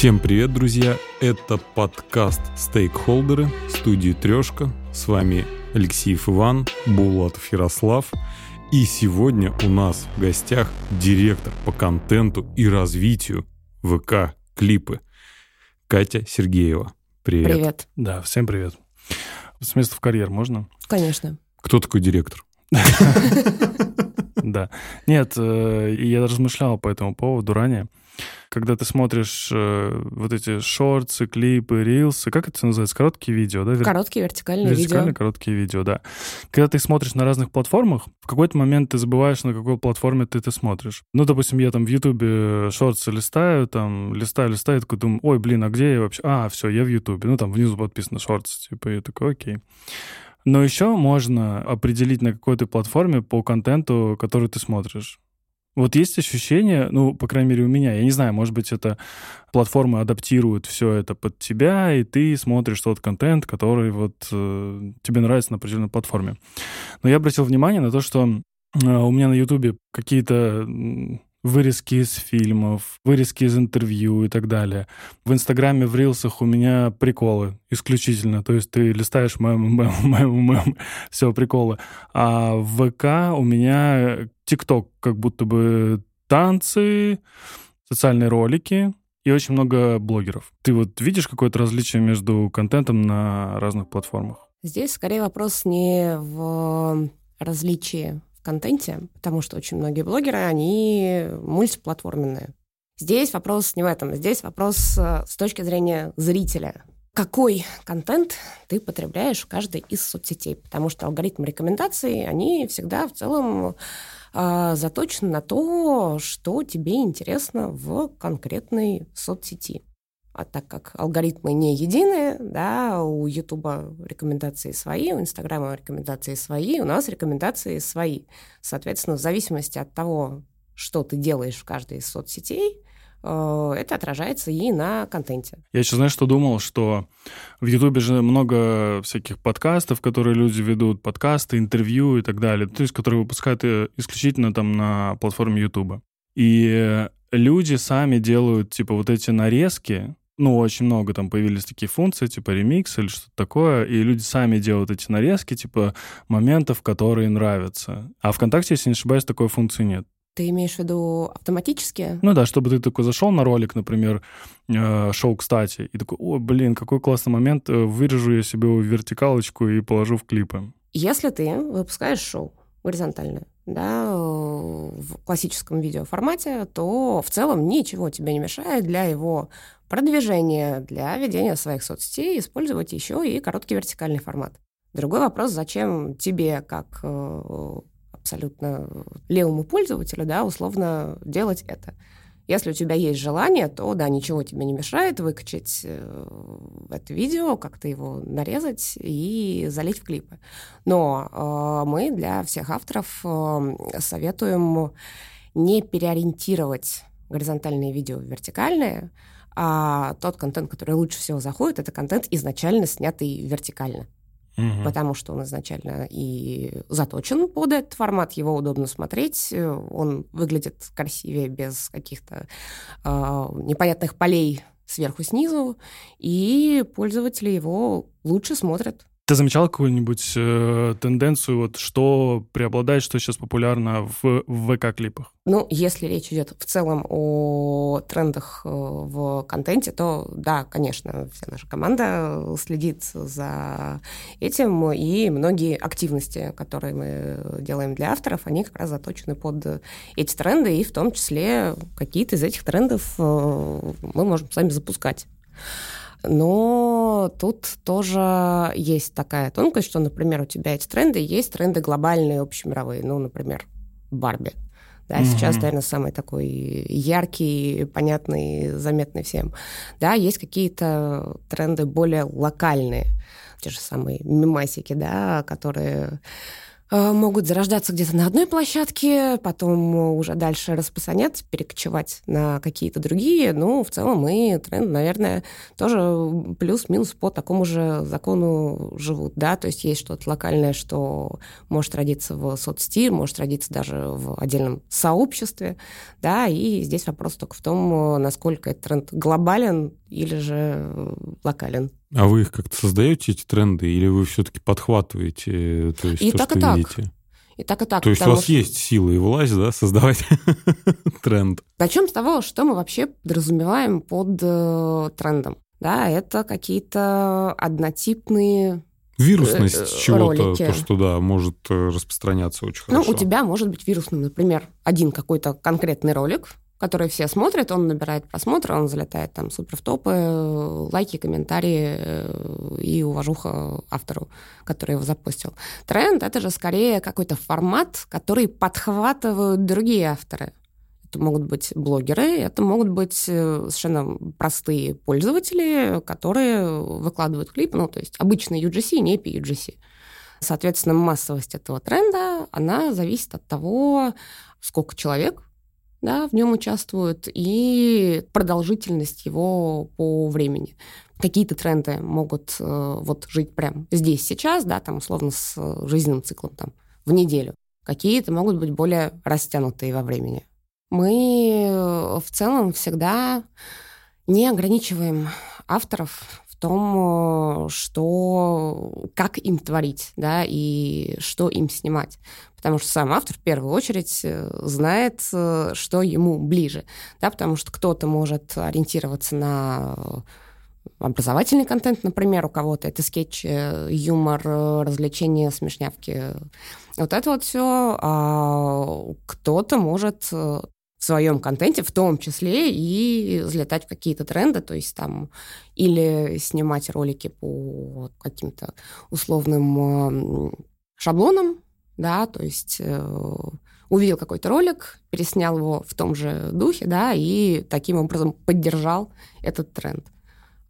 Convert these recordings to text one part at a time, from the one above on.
Всем привет, друзья! Это подкаст «Стейкхолдеры» студии «Трешка». С вами Алексеев Иван, Булатов Ярослав. И сегодня у нас в гостях директор по контенту и развитию ВК «Клипы» Катя Сергеева. Привет. Привет. Да, всем привет. С места в карьер можно? Конечно. Кто такой директор? Да. Нет, э, я размышлял по этому поводу ранее. Когда ты смотришь э, вот эти шорты, клипы, рилсы, как это называется? Короткие видео, да? Короткие вертикальные Вертикальные видео. короткие видео, да. Когда ты смотришь на разных платформах, в какой-то момент ты забываешь, на какой платформе ты это смотришь. Ну, допустим, я там в Ютубе шорты листаю, там, листаю, листаю, такой думаю, ой, блин, а где я вообще? А, все, я в Ютубе. Ну, там внизу подписано шорты, типа, я такой, окей. Но еще можно определить на какой то платформе по контенту, который ты смотришь. Вот есть ощущение, ну, по крайней мере, у меня, я не знаю, может быть, это платформы адаптируют все это под тебя, и ты смотришь тот контент, который вот э, тебе нравится на определенной платформе. Но я обратил внимание на то, что э, у меня на Ютубе какие-то вырезки из фильмов, вырезки из интервью и так далее. В Инстаграме, в Рилсах у меня приколы исключительно. То есть ты листаешь мэм, мэм, мэм, мэм, все, приколы. А в ВК у меня ТикТок как будто бы танцы, социальные ролики и очень много блогеров. Ты вот видишь какое-то различие между контентом на разных платформах? Здесь скорее вопрос не в различии контенте, потому что очень многие блогеры, они мультиплатформенные. Здесь вопрос не в этом. Здесь вопрос э, с точки зрения зрителя. Какой контент ты потребляешь в каждой из соцсетей? Потому что алгоритмы рекомендаций, они всегда в целом э, заточены на то, что тебе интересно в конкретной соцсети. А так как алгоритмы не единые, да, у Ютуба рекомендации свои, у Инстаграма рекомендации свои, у нас рекомендации свои. Соответственно, в зависимости от того, что ты делаешь в каждой из соцсетей, э, это отражается и на контенте. Я еще, знаешь, что думал, что в Ютубе же много всяких подкастов, которые люди ведут, подкасты, интервью и так далее, то есть которые выпускают э, исключительно там на платформе Ютуба. И люди сами делают, типа, вот эти нарезки, ну, очень много там появились такие функции, типа ремикс или что-то такое, и люди сами делают эти нарезки, типа, моментов, которые нравятся. А ВКонтакте, если не ошибаюсь, такой функции нет. Ты имеешь в виду автоматически? Ну да, чтобы ты такой зашел на ролик, например, э, шоу «Кстати», и такой, о, блин, какой классный момент, э, вырежу я себе вертикалочку и положу в клипы. Если ты выпускаешь шоу горизонтальное, да, в классическом видеоформате, то в целом ничего тебе не мешает для его продвижения, для ведения своих соцсетей использовать еще и короткий вертикальный формат. Другой вопрос, зачем тебе, как э, абсолютно левому пользователю, да, условно делать это. Если у тебя есть желание, то да, ничего тебе не мешает выкачать э, это видео, как-то его нарезать и залить в клипы. Но э, мы для всех авторов э, советуем не переориентировать горизонтальные видео в вертикальные, а тот контент, который лучше всего заходит, это контент изначально снятый вертикально. Мгм. Потому что он изначально и заточен под этот формат, его удобно смотреть, э, он выглядит красивее без каких-то э, непонятных полей сверху снизу, и пользователи его лучше смотрят. Ты замечал какую-нибудь э, тенденцию, вот что преобладает, что сейчас популярно в, в ВК-клипах? Ну, если речь идет в целом о трендах э, в контенте, то да, конечно, вся наша команда следит за этим, и многие активности, которые мы делаем для авторов, они как раз заточены под эти тренды, и в том числе какие-то из этих трендов э, мы можем сами запускать. Но тут тоже есть такая тонкость, что, например, у тебя эти тренды, есть тренды глобальные, общемировые, ну, например, Барби. Да, Мгм. сейчас, наверное, самый такой яркий, понятный, заметный всем. Да, есть какие-то тренды более локальные, те же самые мемасики, да, которые могут зарождаться где-то на одной площадке, потом уже дальше распространяться, перекочевать на какие-то другие. Ну, в целом и тренд, наверное, тоже плюс-минус по такому же закону живут, да, то есть есть что-то локальное, что может родиться в соцсети, может родиться даже в отдельном сообществе, да, и здесь вопрос только в том, насколько этот тренд глобален или же локален. А вы их как-то создаете, эти тренды, или вы все-таки подхватываете то есть, и то, так, что и так. видите? И так, и так. То есть у вас что... есть сила и власть, да, создавать тренд? Начнем с того, что мы вообще подразумеваем под э, трендом. Да, это какие-то однотипные Вирусность э, чего-то, ролики. то, что, да, может э, распространяться очень Ну, хорошо. у тебя может быть вирусным, например, один какой-то конкретный ролик, который все смотрят, он набирает просмотры, он залетает там супер в топы, э, лайки, комментарии э, и уважуха автору, который его запустил. Тренд — это же скорее какой-то формат, который подхватывают другие авторы. Это могут быть блогеры, это могут быть э, совершенно простые пользователи, которые выкладывают клип, ну, то есть обычный UGC, не PUGC. Соответственно, массовость этого тренда, она зависит от того, сколько человек да, в нем участвуют, и продолжительность его по времени. Какие-то тренды могут э, вот жить прям здесь, сейчас, да, там условно с жизненным циклом там в неделю. Какие-то могут быть более растянутые во времени. Мы э, в целом всегда не ограничиваем авторов в том, э, что как им творить, да, и что им снимать. Потому что сам автор в первую очередь э, знает, что ему ближе, да, потому что кто-то может ориентироваться на образовательный контент, например, у кого-то это скетч, юмор, развлечения, смешнявки. Вот это вот все. А кто-то может в своем контенте, в том числе и взлетать в какие-то тренды, то есть там или снимать ролики по каким-то условным шаблонам, да, то есть увидел какой-то ролик, переснял его в том же духе, да, и таким образом поддержал этот тренд.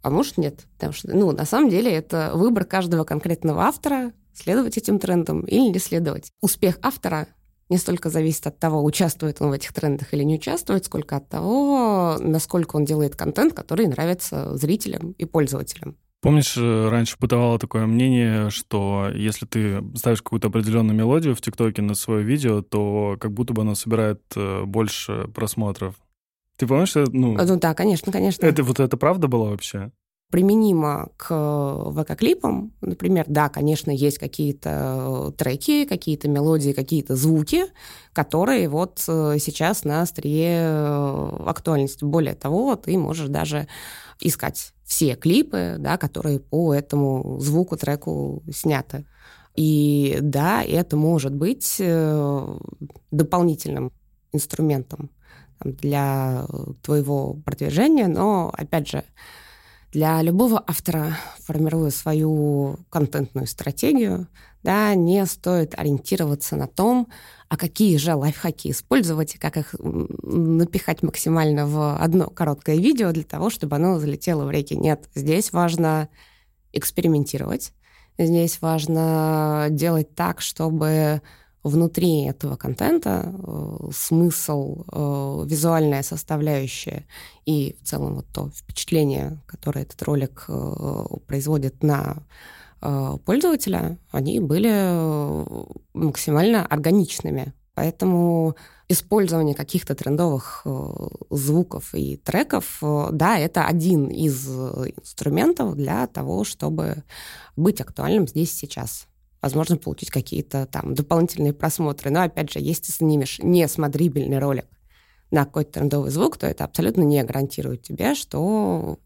А может нет, потому что, ну, на самом деле это выбор каждого конкретного автора, следовать этим трендам или не следовать. Успех автора не столько зависит от того, участвует он в этих трендах или не участвует, сколько от того, насколько он делает контент, который нравится зрителям и пользователям. Помнишь, раньше бытовало такое мнение, что если ты ставишь какую-то определенную мелодию в ТикТоке на свое видео, то как будто бы оно собирает больше просмотров. Ты помнишь, ну... Ну да, конечно, конечно. Это вот это правда было вообще? применимо к ВК-клипам. Например, да, конечно, есть какие-то треки, какие-то мелодии, какие-то звуки, которые вот сейчас на острие актуальности. Более того, ты можешь даже искать все клипы, да, которые по этому звуку, треку сняты. И да, это может быть дополнительным инструментом для твоего продвижения, но, опять же, для любого автора, формируя свою контентную стратегию, да, не стоит ориентироваться на том, а какие же лайфхаки использовать как их напихать максимально в одно короткое видео для того, чтобы оно залетело в реки. Нет, здесь важно экспериментировать. Здесь важно делать так, чтобы внутри этого контента э, смысл, э, визуальная составляющая и в целом вот то впечатление, которое этот ролик э, производит на пользователя, они были максимально органичными. Поэтому использование каких-то трендовых звуков и треков, да, это один из инструментов для того, чтобы быть актуальным здесь сейчас возможно, получить какие-то там дополнительные просмотры. Но, опять же, если снимешь несмотрибельный ролик на какой-то трендовый звук, то это абсолютно не гарантирует тебе, что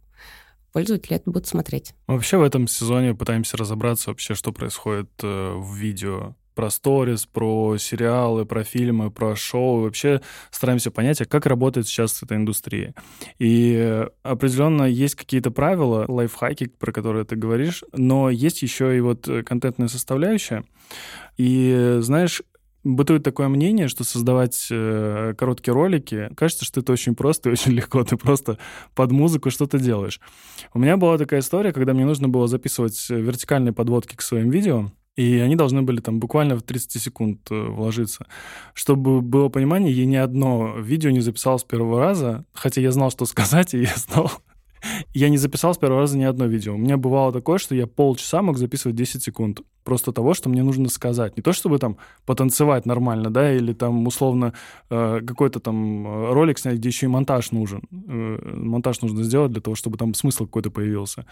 пользователи это будут смотреть. Вообще в этом сезоне пытаемся разобраться вообще, что происходит э, в видео про сторис, про сериалы, про фильмы, про шоу. Вообще стараемся понять, а как работает сейчас эта индустрия. И определенно есть какие-то правила, лайфхаки, про которые ты говоришь, но есть еще и вот контентная составляющая. И знаешь, бытует такое мнение, что создавать э, короткие ролики, кажется, что это очень просто и очень легко. Ты просто под музыку что-то делаешь. У меня была такая история, когда мне нужно было записывать вертикальные подводки к своим видео. И они должны были там буквально в 30 секунд э, вложиться. Чтобы было понимание, я ни одно видео не записал с первого раза, хотя я знал, что сказать, и я знал, я не записал с первого раза ни одно видео. У меня бывало такое, что я полчаса мог записывать 10 секунд просто того, что мне нужно сказать. Не то, чтобы там потанцевать нормально, да, или там условно э, какой-то там э, ролик снять, где еще и монтаж нужен. Э, монтаж нужно сделать для того, чтобы там смысл какой-то появился.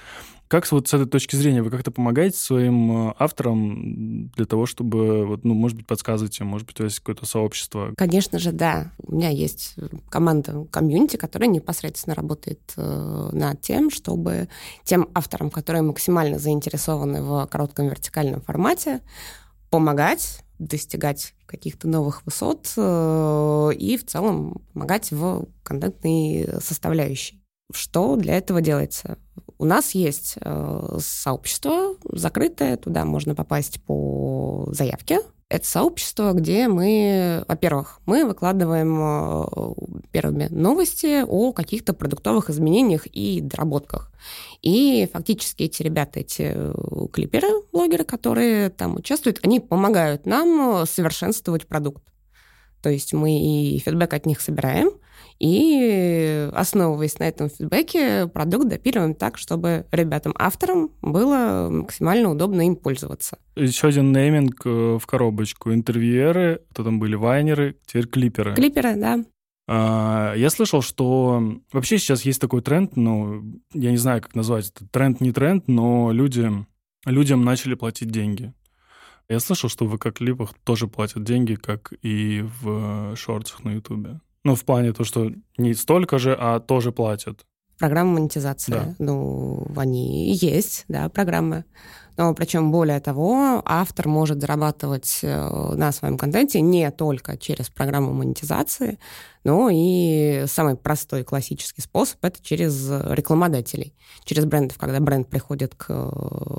Как вот с этой точки зрения вы как-то помогаете своим э, авторам для того, чтобы, вот, ну, может быть, подсказываете, может быть, у вас какое-то сообщество? Конечно же, да. У меня есть команда комьюнити, которая непосредственно работает э, над тем, чтобы тем авторам, которые максимально заинтересованы в коротком вертикальном формате, помогать достигать каких-то новых высот э, и в целом помогать в контентной составляющей. Что для этого делается? У нас есть э, сообщество закрытое, туда можно попасть по заявке. Это сообщество, где мы, во-первых, мы выкладываем э, первыми новости о каких-то продуктовых изменениях и доработках. И фактически эти ребята, эти э, клиперы, блогеры, которые там участвуют, они помогают нам совершенствовать продукт. То есть мы и фидбэк от них собираем, и основываясь на этом фидбэке, продукт допиливаем так, чтобы ребятам-авторам было максимально удобно им пользоваться. Еще один нейминг э, в коробочку. Интервьюеры, то там были вайнеры, теперь клиперы. Клиперы, да. А, я слышал, что вообще сейчас есть такой тренд, ну, я не знаю, как назвать это, тренд не тренд, но люди, людям начали платить деньги. Я слышал, что в ВК-клипах тоже платят деньги, как и в шортах на Ютубе. Ну, в плане то, что не столько же, а тоже платят. Программа монетизации. Да. Ну, они есть, да, программы. Но причем более того, автор может зарабатывать э, на своем контенте не только через программу монетизации, но и самый простой классический способ это через рекламодателей, через брендов, когда бренд приходит к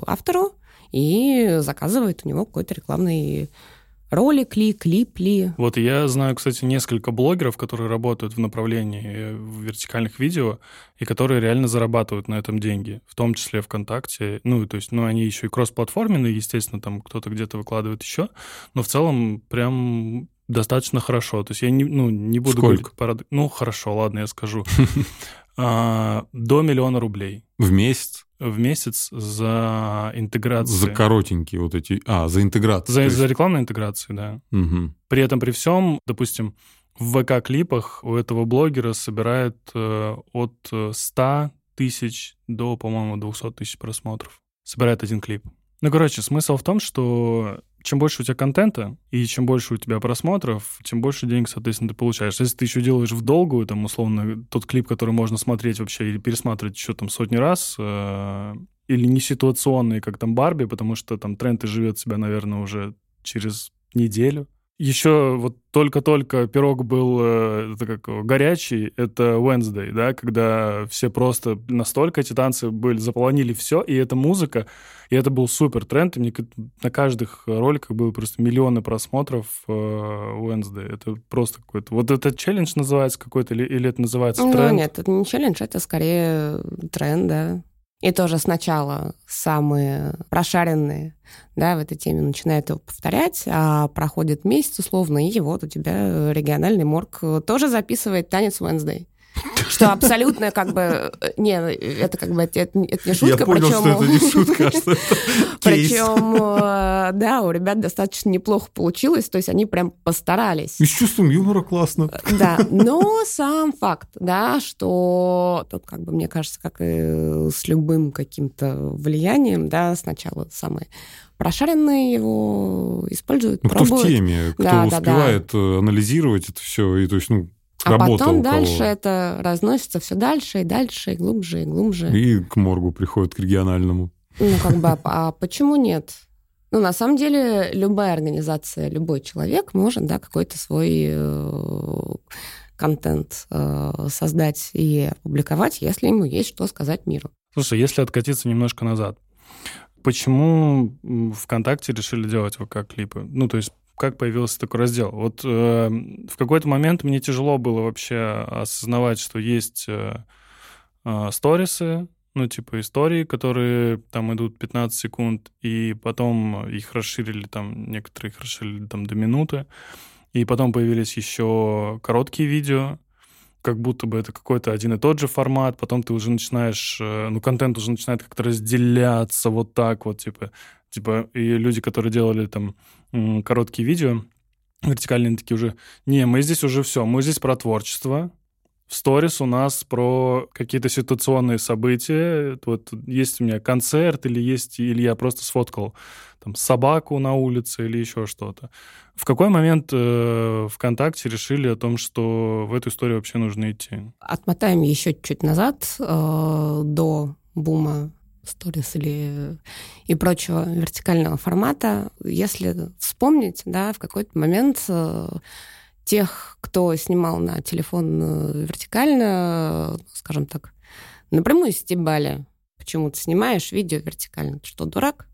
автору и заказывает у него какой-то рекламный ролик ли, клип ли. Вот я знаю, кстати, несколько блогеров, которые работают в направлении вертикальных видео и которые реально зарабатывают на этом деньги, в том числе ВКонтакте. Ну, то есть, ну, они еще и кроссплатформенные, естественно, там кто-то где-то выкладывает еще, но в целом прям достаточно хорошо. То есть я не, ну, не буду Сколько? говорить... Парад... Ну, хорошо, ладно, я скажу. А, до миллиона рублей. В месяц? В месяц за интеграцию. За коротенькие вот эти... А, за интеграцию. За, есть... за рекламную интеграцию, да. Угу. При этом, при всем, допустим, в ВК-клипах у этого блогера собирает э, от 100 тысяч до, по-моему, 200 тысяч просмотров. Собирает один клип. Ну, короче, смысл в том, что чем больше у тебя контента и чем больше у тебя просмотров, тем больше денег, соответственно, ты получаешь. Если ты еще делаешь в долгую, там, условно, тот клип, который можно смотреть вообще или пересматривать еще там сотни раз, э, или не ситуационные, как там Барби, потому что там тренд и живет себя, наверное, уже через неделю, еще вот только-только пирог был э, это как, горячий, это Wednesday, да, когда все просто настолько эти танцы были, заполонили все, и эта музыка, и это был супер тренд, и мне на каждых роликах было просто миллионы просмотров э, Wednesday. Это просто какой-то... Вот это челлендж называется какой-то, или, или это называется тренд? Ну нет, это не челлендж, это скорее тренд, да. И тоже сначала самые прошаренные да, в этой теме начинают его повторять, а проходит месяц условно, и вот у тебя региональный морг тоже записывает танец Wednesday. Что абсолютно как бы... Не, это как бы... Это, это не шутка, Я понял, причем... что это не шутка, а что это. Причем, э, да, у ребят достаточно неплохо получилось, то есть они прям постарались. И с чувством юмора классно. Да, но сам факт, да, что тут как бы, мне кажется, как и с любым каким-то влиянием, да, сначала самые прошаренные его используют, Ну, кто пробуют. в теме, кто Да, да, да. успевает э, анализировать это все, и то есть, ну, А работа потом у кого. дальше это разносится все дальше и дальше, и глубже, и глубже. И к моргу приходит, к региональному. Ну, как бы, а, а почему нет? Ну, на самом деле, любая организация, любой человек может, да, какой-то свой э, контент э, создать и опубликовать, если ему есть что сказать миру. Слушай, если откатиться немножко назад, почему ВКонтакте решили делать ВК-клипы? Ну, то есть как появился такой раздел? Вот э, в какой-то момент мне тяжело было вообще осознавать, что есть э, э, сторисы, ну, типа истории, которые там идут 15 секунд, и потом их расширили там, некоторые их расширили там до минуты, и потом появились еще короткие видео, как будто бы это какой-то один и тот же формат, потом ты уже начинаешь, э, ну, контент уже начинает как-то разделяться вот так вот, типа, типа, и люди, которые делали там короткие видео, вертикальные такие уже, не, мы здесь уже все, мы здесь про творчество, в сторис у нас про какие-то ситуационные события. Вот есть у меня концерт, или есть, или я просто сфоткал там собаку на улице или еще что-то. В какой момент э, ВКонтакте решили о том, что в эту историю вообще нужно идти? Отмотаем еще чуть назад, э, до бума сторис или и прочего вертикального формата. Если вспомнить, да, в какой-то момент э, тех, кто снимал на телефон э, вертикально, скажем так, напрямую стебали. Почему ты снимаешь видео вертикально? Ты что, дурак?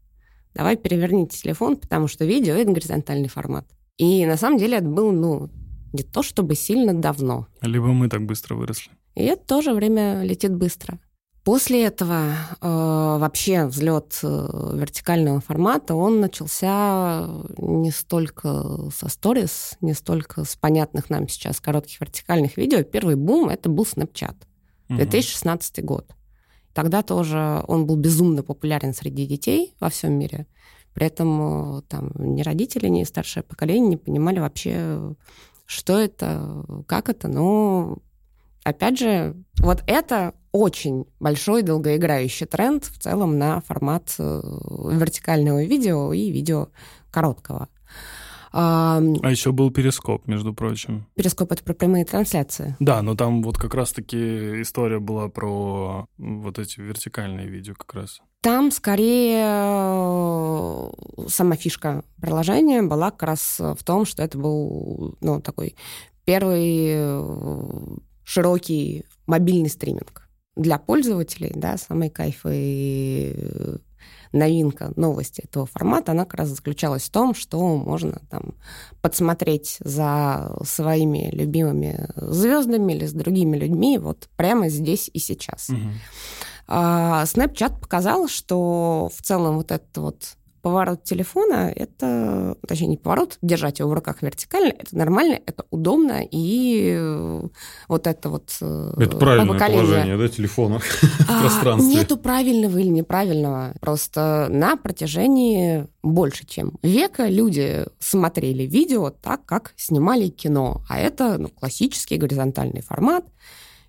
Давай переверни телефон, потому что видео — это горизонтальный формат. И на самом деле это было, ну, не то чтобы сильно давно. Либо мы так быстро выросли. И это тоже время летит быстро. После этого э, вообще взлет э, вертикального формата, он начался не столько со сторис, не столько с понятных нам сейчас коротких вертикальных видео. Первый бум — это был Snapchat, 2016 угу. год. Тогда тоже он был безумно популярен среди детей во всем мире. При этом э, там ни родители, ни старшее поколение не понимали вообще, что это, как это. Но опять же, вот это очень большой долгоиграющий тренд в целом на формат э, вертикального видео и видео короткого. А, а еще был перископ, между прочим. Перископ — это про прямые трансляции. Да, но там вот как раз-таки история была про вот эти вертикальные видео как раз. Там скорее э, сама фишка приложения была как раз в том, что это был ну, такой первый э, широкий мобильный стриминг для пользователей, да, самый кайф и э, новинка новости этого формата, она как раз заключалась в том, что можно там подсмотреть за своими любимыми звездами или с другими людьми вот прямо здесь и сейчас. Угу. Snapchat показал, что в целом вот это вот поворот телефона — это, точнее, не поворот, держать его в руках вертикально, это нормально, это удобно, и э, вот это вот э, Это правильное поколение. положение, да, телефона в а, пространстве? Нету правильного или неправильного. Просто на протяжении больше, чем века люди смотрели видео так, как снимали кино. А это ну, классический горизонтальный формат.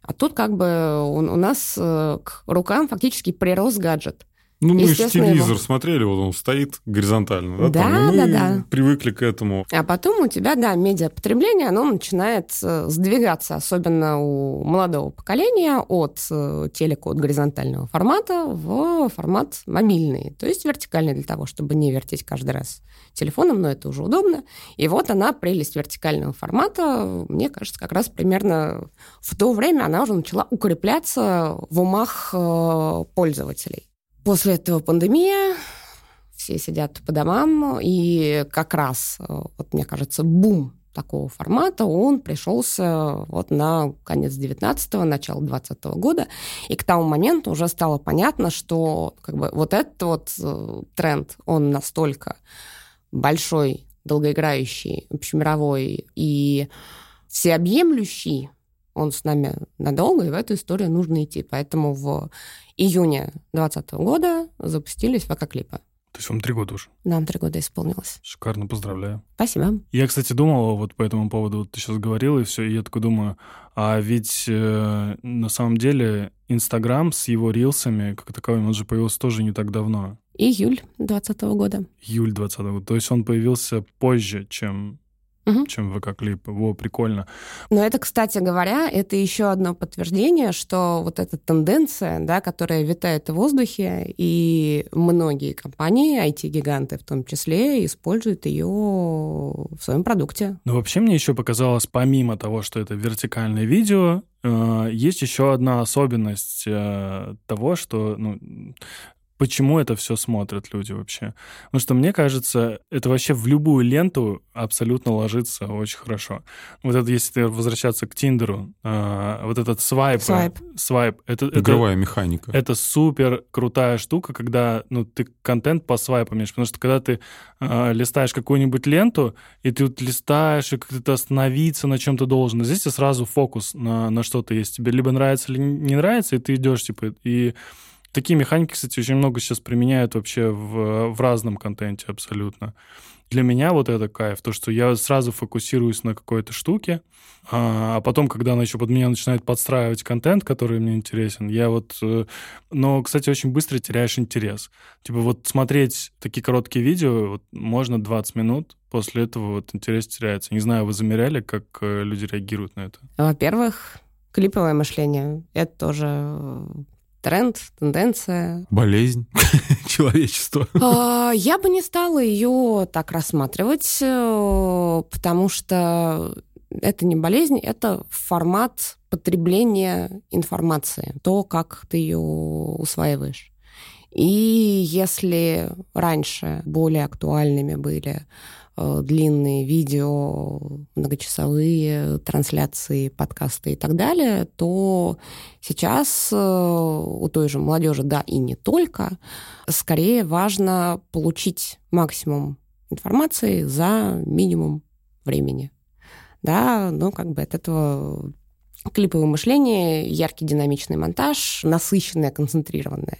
А тут как бы у, у нас э, к рукам фактически прирос гаджет. Ну, мы же телевизор его... смотрели, вот он стоит горизонтально, да? Да, там, да, да. привыкли к этому. А потом у тебя, да, медиапотребление, оно начинает э, сдвигаться, особенно у молодого поколения, от э, телека, от горизонтального формата в формат мобильный, то есть вертикальный для того, чтобы не вертеть каждый раз телефоном, но это уже удобно. И вот она, прелесть вертикального формата, мне кажется, как раз примерно в то время она уже начала укрепляться в умах э, пользователей. После этого пандемия, все сидят по домам, и как раз, э, вот мне кажется, бум такого формата, он пришелся вот на конец 19-го, начало 20 -го года, и к тому моменту уже стало понятно, что как бы вот этот вот э, тренд, он настолько большой, долгоиграющий, общемировой и всеобъемлющий, он с нами надолго, и в эту историю нужно идти. Поэтому в июне 2020 года запустились ВК-клипы. То есть вам три года уже? Нам три года исполнилось. Шикарно, поздравляю. Спасибо. Я, кстати, думал вот по этому поводу, вот ты сейчас говорил, и все, и я такой думаю, а ведь э, на самом деле Инстаграм с его рилсами, как таковым, он же появился тоже не так давно. Июль 2020 года. Июль 2020 года. То есть он появился позже, чем угу. чем ВК-клип. Во, прикольно. Но это, кстати говоря, это еще одно подтверждение, что вот эта тенденция, да, которая витает в воздухе, и многие компании, IT-гиганты в том числе, используют ее в своем продукте. Ну, вообще мне еще показалось, помимо того, что это вертикальное видео, э, есть еще одна особенность э, того, что ну, почему это все смотрят люди вообще. Потому что мне кажется, это вообще в любую ленту абсолютно ложится очень хорошо. Вот это, если возвращаться к Тиндеру, э, вот этот свайп, Свайп. свайп это, Игровая это, механика. это супер крутая штука, когда ну, ты контент по свайпам имеешь. Потому что когда ты э, листаешь какую-нибудь ленту, и ты вот листаешь, и как-то остановиться на чем-то должен. А здесь и сразу фокус на, на что-то есть. Тебе либо нравится, либо не нравится, и ты идешь, типа, и Такие механики, кстати, очень много сейчас применяют вообще в, в разном контенте абсолютно. Для меня вот это кайф, то, что я сразу фокусируюсь на какой-то штуке, а, а потом, когда она еще под меня начинает подстраивать контент, который мне интересен, я вот... э, Но, кстати, очень быстро теряешь интерес. Типа вот смотреть такие короткие видео вот, можно 20 минут, после этого вот интерес теряется. Не знаю, вы замеряли, как э, люди реагируют на это? Во-первых, клиповое мышление — это тоже тренд, тенденция. Болезнь человечества. А, Я бы не стала ее так рассматривать, э, потому что это не болезнь, это формат потребления информации, то, как ты ее усваиваешь. И если раньше более актуальными были длинные видео, многочасовые трансляции, подкасты и так далее, то сейчас э, у той же молодежи, да и не только, скорее важно получить максимум информации за минимум времени. Да, ну как бы от этого клиповое мышление, яркий динамичный монтаж, насыщенная, концентрированная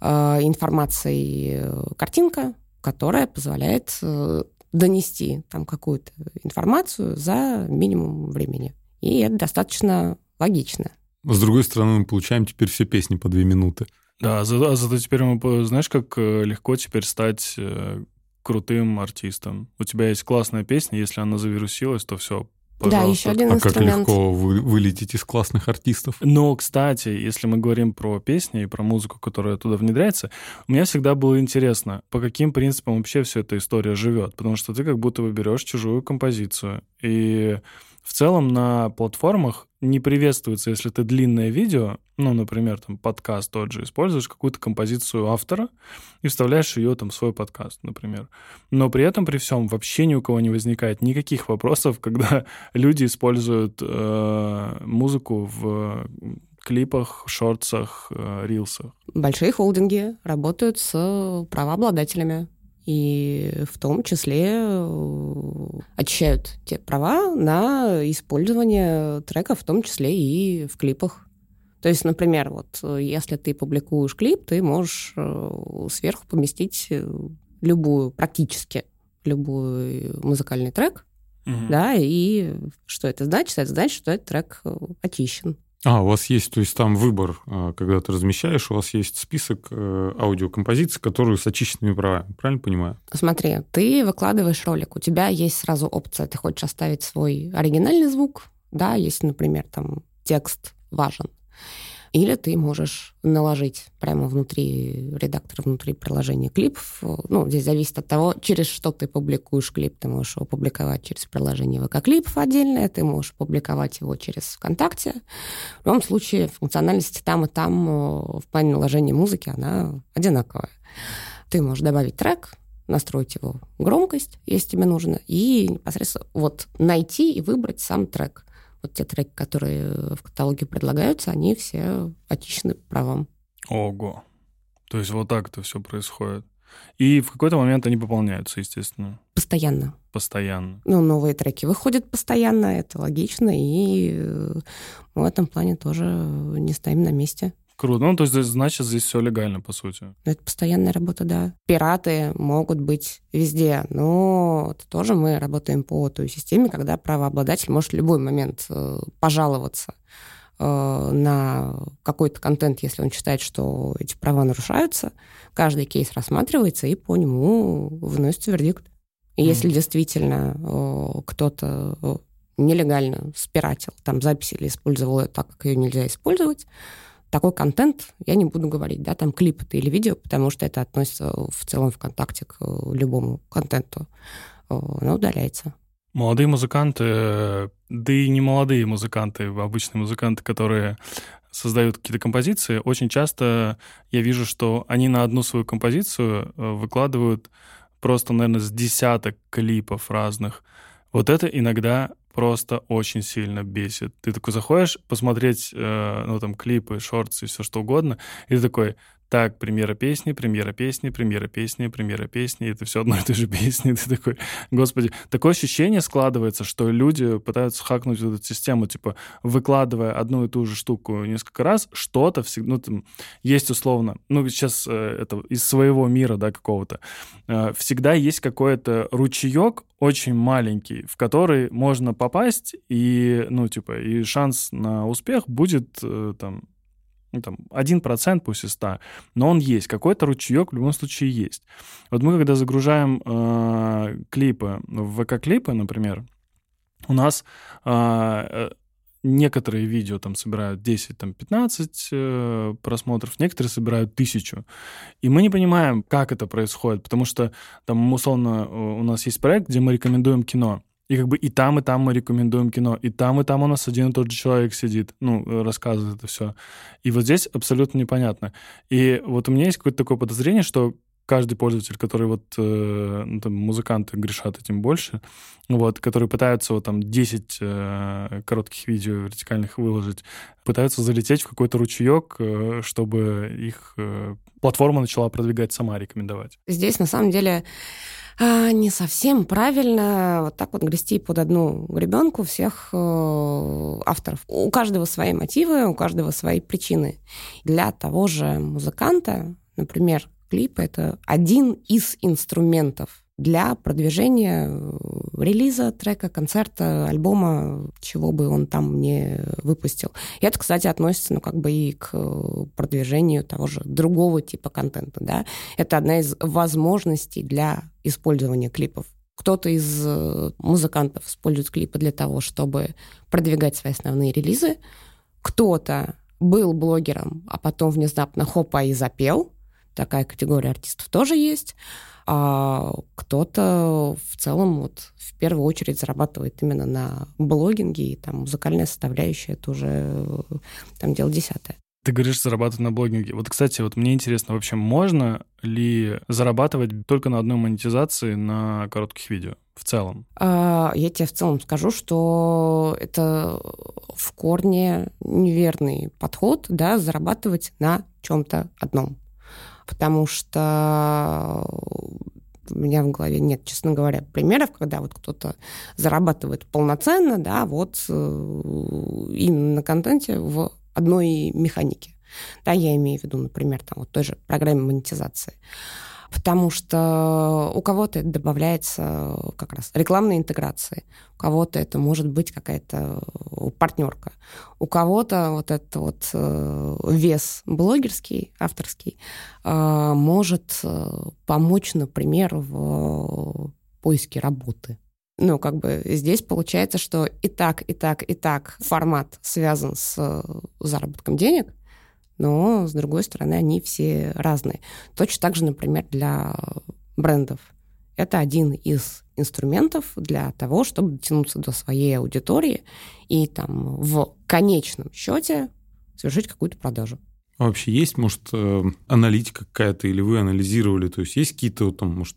э, информацией э, картинка, которая позволяет э, донести там какую-то информацию за минимум времени. И это достаточно логично. С другой стороны, мы получаем теперь все песни по две минуты. Да, а за- а зато теперь мы, знаешь, как э, легко теперь стать э, крутым артистом. У тебя есть классная песня, если она завирусилась, то все, Да, пожалуйста. еще один А как инструмент. легко вы- вылететь из классных артистов. Но, кстати, если мы говорим про песни и про музыку, которая туда внедряется, у меня всегда было интересно, по каким принципам вообще вся эта история живет. Потому что ты как будто бы берешь чужую композицию. И в целом на платформах не приветствуется, если ты длинное видео, ну, например, там подкаст тот же, используешь какую-то композицию автора и вставляешь ее там в свой подкаст, например. Но при этом, при всем, вообще ни у кого не возникает никаких вопросов, когда люди используют э, музыку в клипах, шортсах, э, рилсах. Большие холдинги работают с правообладателями. И в том числе э, очищают те права на использование трека, в том числе и в клипах. То есть, например, вот э, если ты публикуешь клип, ты можешь э, сверху поместить любую, практически любой музыкальный трек, Мгм. да, и что это значит? Это значит, что этот трек очищен. А, у вас есть, то есть там выбор, а, когда ты размещаешь, у вас есть список э, аудиокомпозиций, которые с очищенными правами, правильно понимаю? Смотри, ты выкладываешь ролик, у тебя есть сразу опция, ты хочешь оставить свой оригинальный звук, да, если, например, там текст важен. Или ты можешь наложить прямо внутри редактора, внутри приложения клип. Ну, здесь зависит от того, через что ты публикуешь клип. Ты можешь его публиковать через приложение ВК Клипов отдельное, ты можешь публиковать его через ВКонтакте. В любом случае, функциональность там и там э, в плане наложения музыки, она одинаковая. Ты можешь добавить трек, настроить его громкость, если тебе нужно, и непосредственно вот найти и выбрать сам трек. Вот те треки, которые в каталоге предлагаются, они все очищены правом. Ого. То есть вот так это все происходит. И в какой-то момент они пополняются, естественно, Постоянно. постоянно. Ну, новые треки выходят постоянно, это логично, и э, мы в этом плане тоже не стоим на месте. Круто. Ну, то есть, значит, здесь все легально, по сути. Но это постоянная работа, да. Пираты могут быть везде, но это тоже мы работаем по той системе, когда правообладатель может в любой момент э, пожаловаться э, на какой-то контент, если он считает, что эти права нарушаются. Каждый кейс рассматривается, и по нему выносится вердикт. И если действительно э, кто-то нелегально спиратил там запись или использовал ее так, как ее нельзя использовать, такой контент я не буду говорить, да, там клип это или видео, потому что это относится в целом ВКонтакте к любому контенту. Э, Оно удаляется. Молодые музыканты, э, да и не молодые музыканты, обычные музыканты, которые создают какие-то композиции, очень часто я вижу, что они на одну свою композицию э, выкладывают просто, наверное, с десяток клипов разных. Вот это иногда просто очень сильно бесит. Ты такой заходишь посмотреть, э, ну, там, клипы, шорты и все что угодно, и ты такой, так, премьера песни, премьера песни, премьера песни, премьера песни, это все одно и то же песни. Ты такой, господи, такое ощущение складывается, что люди пытаются хакнуть эту систему, типа, выкладывая одну и ту же штуку несколько раз, что-то всегда, ну, там, есть условно, ну, сейчас э, это из своего мира, да, какого-то, э, всегда есть какой-то ручеек очень маленький, в который можно попасть, и, ну, типа, и шанс на успех будет, э, там, ну, там, 1% пусть из 100, но он есть, какой-то ручеек в любом случае есть. Вот мы, когда загружаем э, клипы в ВК-клипы, например, у нас э, некоторые видео там собирают 10, там 15 э, просмотров, некоторые собирают тысячу. И мы не понимаем, как это происходит, потому что там, условно, у нас есть проект, где мы рекомендуем кино. И как бы и там, и там мы рекомендуем кино. И там, и там у нас один и тот же человек сидит, ну, рассказывает это все. И вот здесь абсолютно непонятно. И вот у меня есть какое-то такое подозрение, что каждый пользователь, который вот, э, ну, там, музыканты грешат этим больше, вот, которые пытаются вот там 10 э, коротких видео вертикальных выложить, пытаются залететь в какой-то ручеек, э, чтобы их э, платформа начала продвигать сама, рекомендовать. Здесь, на самом деле, а, не совсем правильно вот так вот грести под одну гребенку всех э, авторов. У каждого свои мотивы, у каждого свои причины. Для того же музыканта, например, клип — это один из инструментов для продвижения э, релиза трека, концерта, альбома, чего бы он там не выпустил. И это, кстати, относится, ну, как бы и к продвижению того же другого типа контента, да. Это одна из возможностей для использования клипов. Кто-то из э, музыкантов использует клипы для того, чтобы продвигать свои основные релизы. Кто-то был блогером, а потом внезапно хопа и запел. Такая категория артистов тоже есть а кто-то в целом вот в первую очередь зарабатывает именно на блогинге, и там музыкальная составляющая это уже там дело десятое. Ты говоришь, зарабатывать на блогинге. Вот, кстати, вот мне интересно, вообще можно ли зарабатывать только на одной монетизации на коротких видео в целом? А, я тебе в целом скажу, что это в корне неверный подход, да, зарабатывать на чем-то одном потому что у меня в голове нет, честно говоря, примеров, когда вот кто-то зарабатывает полноценно, да, вот э, именно на контенте в одной механике. Да, я имею в виду, например, там вот той же программе монетизации потому что у кого-то это добавляется как раз рекламной интеграции, у кого-то это может быть какая-то партнерка, у кого-то вот этот вот э, вес блогерский, авторский, э, может э, помочь, например, в поиске работы. Ну, как бы здесь получается, что и так, и так, и так формат связан с заработком денег, но, с другой стороны, они все разные. Точно так же, например, для брендов. Это один из инструментов для того, чтобы дотянуться до своей аудитории и там в конечном счете совершить какую-то продажу. А вообще есть, может, э, аналитика какая-то, или вы анализировали, то есть есть какие-то там, может,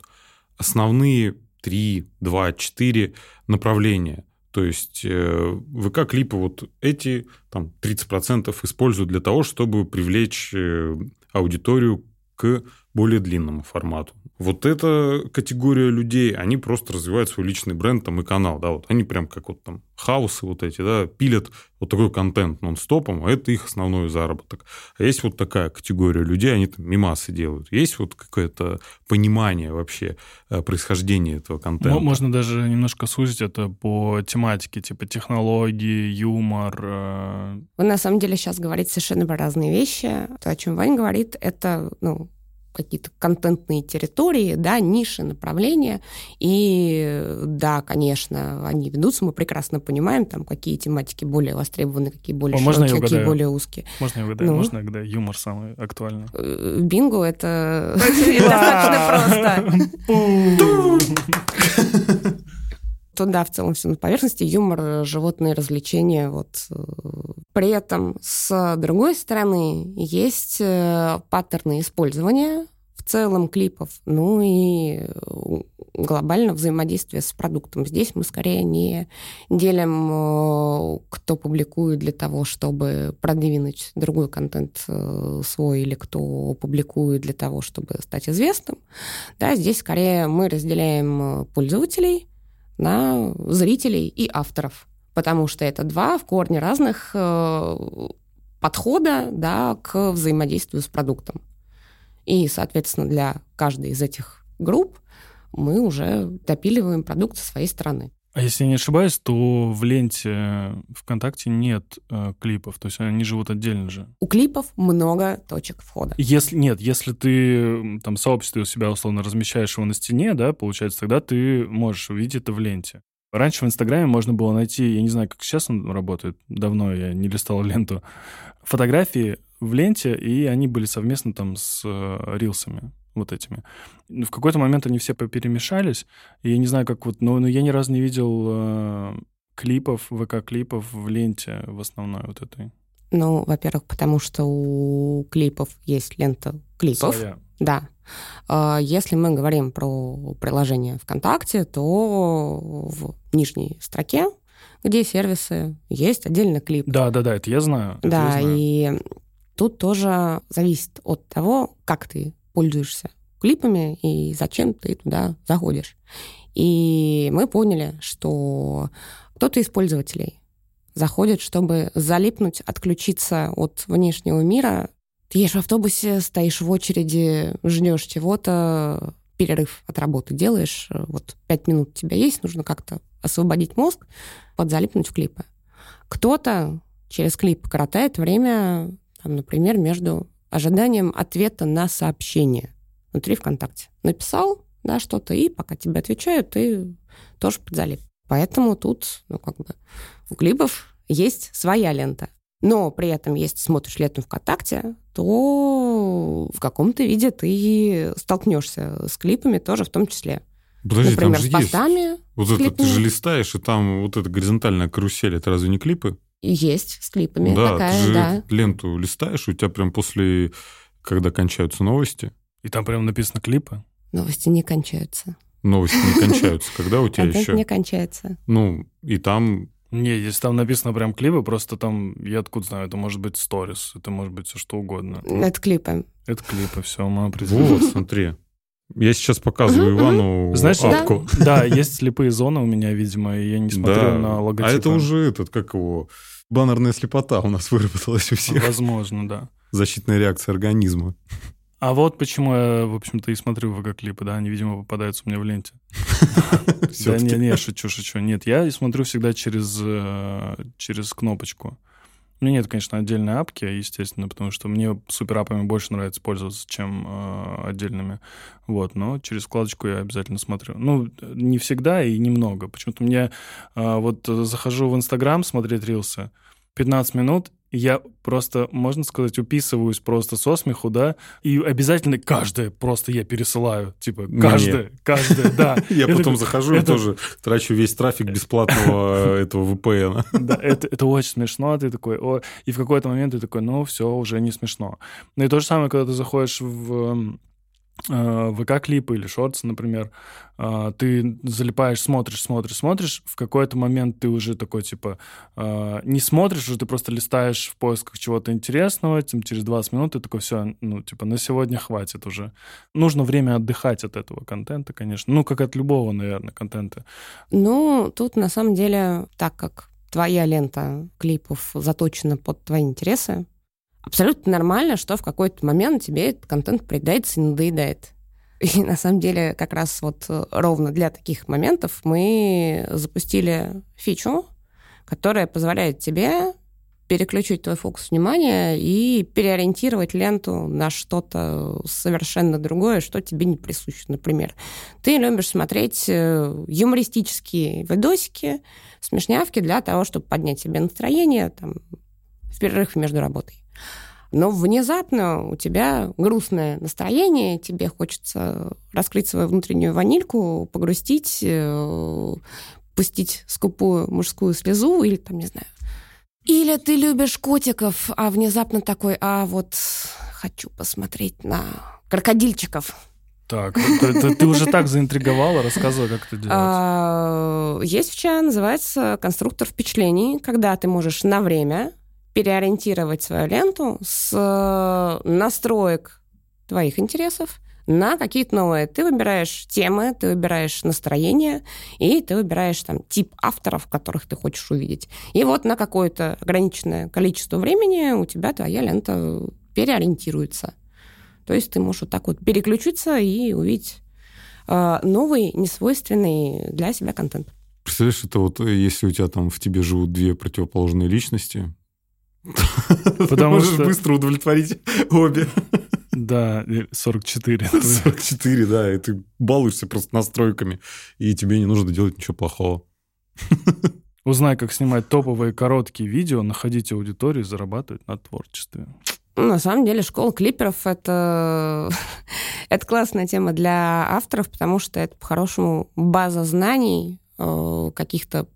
основные три, два, четыре направления – то есть э, ВК-клипы вот эти там 30% используют для того, чтобы привлечь э, аудиторию к более длинному формату. Вот эта категория людей, они просто развивают свой личный бренд там, и канал, да, вот они прям как вот там хаусы вот эти, да, пилят вот такой контент нон-стопом, а это их основной заработок. А есть вот такая категория людей, они там мимасы делают. Есть вот какое-то понимание вообще э, происхождения этого контента. Можно даже немножко сузить это по тематике, типа технологии, юмор. Э. Вы на самом деле сейчас говорите совершенно про разные вещи. То, о чем Ваня говорит, это, ну, какие-то контентные территории, да, ниши, направления. И да, конечно, они ведутся, мы прекрасно понимаем, там, какие тематики более востребованы, какие более О, широкие, какие более узкие. Можно я угадаю? Ну, можно я угадаю? Юмор самый актуальный. Э, бинго — это достаточно просто. То да, в целом все на поверхности. Юмор, животные развлечения, вот э, При этом, с другой стороны, есть э, паттерны использования в целом клипов, ну и э, глобально взаимодействие с продуктом. Здесь мы скорее не делим, э, кто публикует для того, чтобы продвинуть другой контент свой, или кто публикует для того, чтобы стать известным. Да, здесь скорее мы разделяем пользователей на зрителей и авторов потому что это два в корне разных э, подхода да, к взаимодействию с продуктом. И, соответственно, для каждой из этих групп мы уже допиливаем продукт со своей стороны. А если я не ошибаюсь, то в ленте ВКонтакте нет э, клипов, то есть они живут отдельно же. У клипов много точек входа. Если нет, если ты там сообщество у себя условно размещаешь его на стене, да, получается, тогда ты можешь увидеть это в ленте. Раньше в Инстаграме можно было найти, я не знаю, как сейчас он работает, давно я не листал ленту, фотографии в ленте, и они были совместно там с э, рилсами вот этими. В какой-то момент они все перемешались, и я не знаю, как вот, но, но я ни разу не видел э, клипов, ВК-клипов в ленте в основной вот этой. Ну, во-первых, потому что у клипов есть лента клипов. Своя. Да. А, если мы говорим про приложение ВКонтакте, то в нижней строке, где сервисы, есть отдельный клип. Да, да, да, это я знаю. Да, я знаю. и тут тоже зависит от того, как ты пользуешься клипами и зачем ты туда заходишь. И мы поняли, что кто-то из пользователей заходит, чтобы залипнуть, отключиться от внешнего мира ты едешь в автобусе, стоишь в очереди, ждешь чего-то, перерыв от работы делаешь, вот пять минут у тебя есть, нужно как-то освободить мозг, подзалипнуть в клипы. Кто-то через клип коротает время, там, например, между ожиданием ответа на сообщение внутри ВКонтакте. Написал, да, что-то, и пока тебе отвечают, ты тоже подзалип. Поэтому тут, ну, как бы, у клипов есть своя лента но при этом, если смотришь летом ВКонтакте, то в каком-то виде ты столкнешься с клипами тоже в том числе. Подожди, Например, там же с постами. Есть. Вот это ты же листаешь, и там вот эта горизонтальная карусель, это разве не клипы? Есть с клипами да, такая, ты же да. ленту листаешь, у тебя прям после, когда кончаются новости. И там прям написано клипы? Новости не кончаются. Новости не кончаются. Когда у тебя еще? не кончается. Ну, и там не, если там написано прям клипы, просто там, я откуда знаю, это может быть сторис, это может быть все что угодно. Это клипы. Это клипы, все, мы определили. Вот, смотри. Я сейчас показываю Ивану Знаешь, апку. Да, есть слепые зоны у меня, видимо, и я не смотрю Да. на логотипы. А это уже этот, как его, баннерная слепота у нас выработалась у всех. Возможно, да. Защитная реакция организма. А вот почему я, в общем-то, и смотрю ВК-клипы, да, они, видимо, попадаются у меня в ленте. Да не, не, шучу, шучу. Нет, я смотрю всегда через, э, через кнопочку. У меня нет, конечно, отдельной апки, естественно, потому что мне суперапами больше нравится пользоваться, чем э, отдельными. Вот, но через вкладочку я обязательно смотрю. Ну, не всегда и немного. Почему-то мне э, вот захожу в Инстаграм смотреть рилсы, 15 минут, я просто, можно сказать, уписываюсь просто со смеху, да, и обязательно каждое просто я пересылаю, типа, Мне. каждое, каждое, да. Я потом захожу и тоже трачу весь трафик бесплатного этого VPN. Да, это, очень смешно, ты такой, о, и в какой-то момент ты такой, ну, все, уже не смешно. Ну и то же самое, когда ты заходишь в э, ВК-клипы или шортсы, например, э, ты залипаешь, смотришь, смотришь, смотришь, в какой-то момент ты уже такой, типа, э, не смотришь, уже ты просто листаешь в поисках чего-то интересного, тем через 20 минут ты такой, все, ну, типа, на сегодня хватит уже. Нужно время отдыхать от этого контента, конечно. Ну, как от любого, наверное, контента. Ну, тут на самом деле, так как твоя лента клипов заточена под твои интересы, абсолютно нормально, что в какой-то момент тебе этот контент приедается и надоедает. И на самом деле как раз вот э, ровно для таких моментов мы запустили фичу, которая позволяет тебе переключить твой фокус внимания и переориентировать ленту на что-то совершенно другое, что тебе не присуще. Например, ты любишь смотреть э, юмористические видосики, смешнявки для того, чтобы поднять себе настроение там, в перерыв между работой. Но внезапно у тебя грустное настроение, тебе хочется раскрыть свою внутреннюю ванильку, погрустить, э, пустить скупую мужскую слезу или там, не знаю, Или ты любишь котиков, а внезапно такой, а вот хочу посмотреть на крокодильчиков. Так, ты, ты, ты уже так заинтриговала, рассказывай, как это делать. А, есть фича, называется конструктор впечатлений, когда ты можешь на время переориентировать свою ленту с э, настроек твоих интересов на какие-то новые. Ты выбираешь темы, ты выбираешь настроение, и ты выбираешь там тип авторов, которых ты хочешь увидеть. И вот на какое-то ограниченное количество времени у тебя твоя лента переориентируется. То есть ты можешь вот так вот переключиться и увидеть э, новый, несвойственный для себя контент. Представляешь, это вот э, если у тебя там в тебе живут две противоположные личности, Потому можешь что... быстро удовлетворить обе. Да, 44. 44, да, и ты балуешься просто настройками, и тебе не нужно делать ничего плохого. Узнай, как снимать топовые короткие видео, находить аудиторию и зарабатывать на творчестве. На самом деле школа клиперов это, это классная тема для авторов, потому что это по-хорошему база знаний, э, каких-то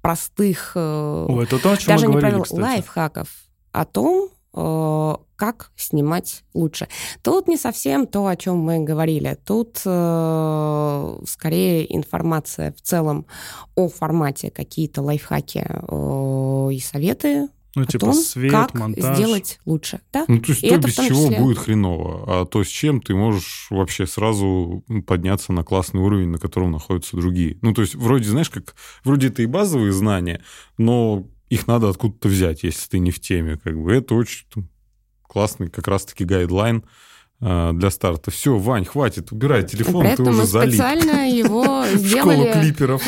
простых, э, О, это то, о чем даже мы не говорили, правил, кстати. лайфхаков о том, э, как снимать лучше. Тут не совсем то, о чем мы говорили. Тут э, скорее информация в целом о формате, какие-то лайфхаки э, и советы Ну, о типа том, свет, как монтаж. сделать лучше. Да? Ну, то есть И то, это без чего числе- будет хреново, а то, с чем ты можешь вообще сразу подняться на классный уровень, на котором находятся другие. Ну, то есть вроде, знаешь, как... Вроде это и базовые знания, но их надо откуда-то взять, если ты не в теме. Как бы это очень классный как раз-таки гайдлайн а, для старта. Все, Вань, хватит, убирай телефон, При ты уже залип. специально его В школу сделали. клиперов.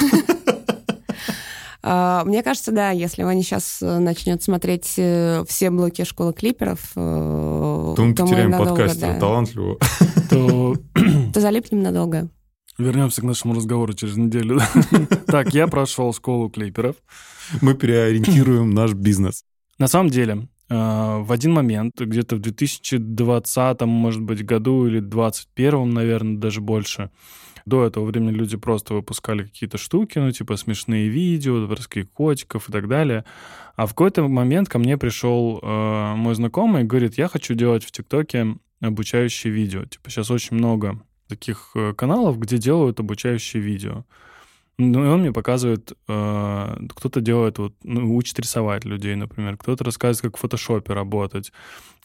А, Мне кажется, да, если Ваня сейчас начнет смотреть э, все блоки школы клиперов, э, То мы потеряем надолго, подкастера да. талантливого. То То залипнем надолго. вернемся к нашему разговору через неделю. Так, я прошел школу клиперов. Мы переориентируем наш бизнес. На самом деле, э, в один момент, где-то в 2020, может быть, году или 2021, наверное, даже больше, до этого времени люди просто выпускали какие-то штуки, ну, типа смешные видео, броски котиков и так далее. А в какой-то момент ко мне пришел э, мой знакомый и говорит, я хочу делать в ТикТоке обучающие видео. Типа сейчас очень много таких э, каналов, где делают обучающие видео. Ну, и он мне показывает, э, кто-то делает, вот, ну, учит рисовать людей, например, кто-то рассказывает, как в фотошопе работать,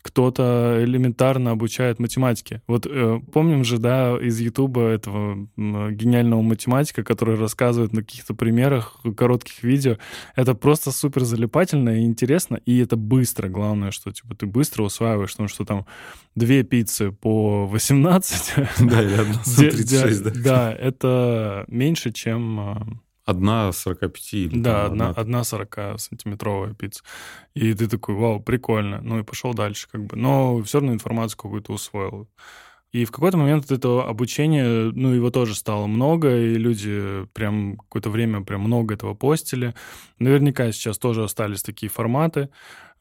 кто-то элементарно обучает математике. Вот э, помним же, да, из Ютуба этого гениального математика, который рассказывает на каких-то примерах коротких видео. Это просто супер залипательно и интересно, и это быстро. Главное, что типа ты быстро усваиваешь, потому что там две пиццы по 18 Да, или одна Де- 36, де- да. Да, это меньше, чем... Одна 45 или Да, там одна, одна 40-сантиметровая пицца. И ты такой, вау, прикольно. Ну и пошел дальше как бы. Но все равно информацию какую-то усвоил. И в какой-то момент этого обучения, ну, его тоже стало много, и люди прям какое-то время прям много этого постили. Наверняка сейчас тоже остались такие форматы.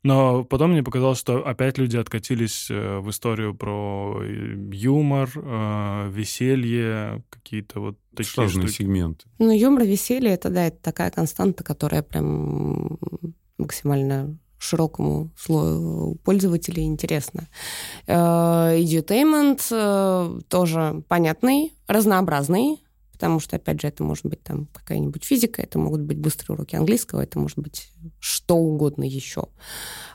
Но потом мне показалось, что опять люди откатились э, в историю про э, юмор, э, веселье, какие-то вот такие разные штуки. сегменты. Ну, юмор, веселье, это, да, это такая константа, которая прям максимально широкому слою пользователей интересна. Э, Edutainment э, тоже понятный, разнообразный, потому что, опять же, это может быть там какая-нибудь физика, это могут быть быстрые уроки английского, это может быть что угодно еще.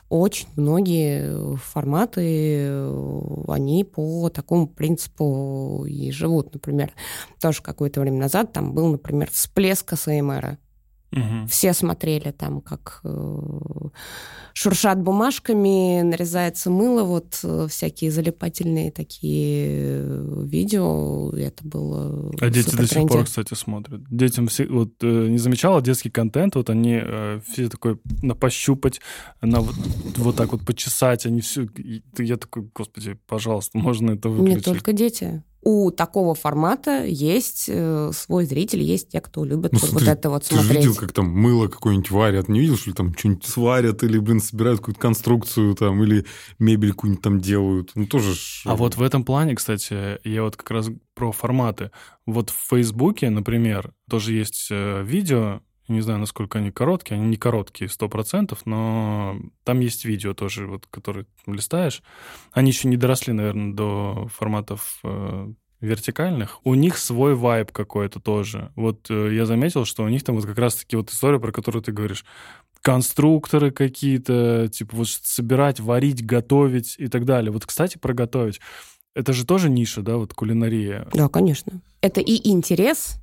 Очень многие форматы, э, они по такому принципу и живут. Например, тоже какое-то время назад там был, например, всплеск СМР. Мгм. Все смотрели там, как э, шуршат бумажками, нарезается мыло, вот э, всякие залипательные такие э, видео. Это было А дети до сих пор, кстати, смотрят. Детям все... Вот э, не замечала детский контент, вот они э, все такой на пощупать, на вот, вот так вот почесать, они все... Я такой, господи, пожалуйста, можно это Не выключить? только дети. У такого формата есть э, свой зритель, есть те, кто любит Ну, вот смотри, это вот Ты же смотреть. видел, как там мыло какое-нибудь варят? Не видел, что ли там что-нибудь сварят или, блин, собирают какую-то конструкцию там или мебель какую-нибудь там делают? Ну, тоже ж... А вот в этом плане, кстати, я вот как раз про форматы. Вот в Фейсбуке, например, тоже есть э, не знаю, насколько они короткие, они не короткие, сто процентов, но там есть видео тоже, вот, которые листаешь. Они еще не доросли, наверное, до форматов э, вертикальных. У них свой вайб какой-то тоже. Вот э, я заметил, что у них там вот как раз-таки вот история, про которую ты говоришь. Конструкторы какие-то, типа вот собирать, варить, готовить и так далее. Вот, кстати, про готовить. Это же тоже ниша, да, вот кулинария. Да, конечно. Это и интерес,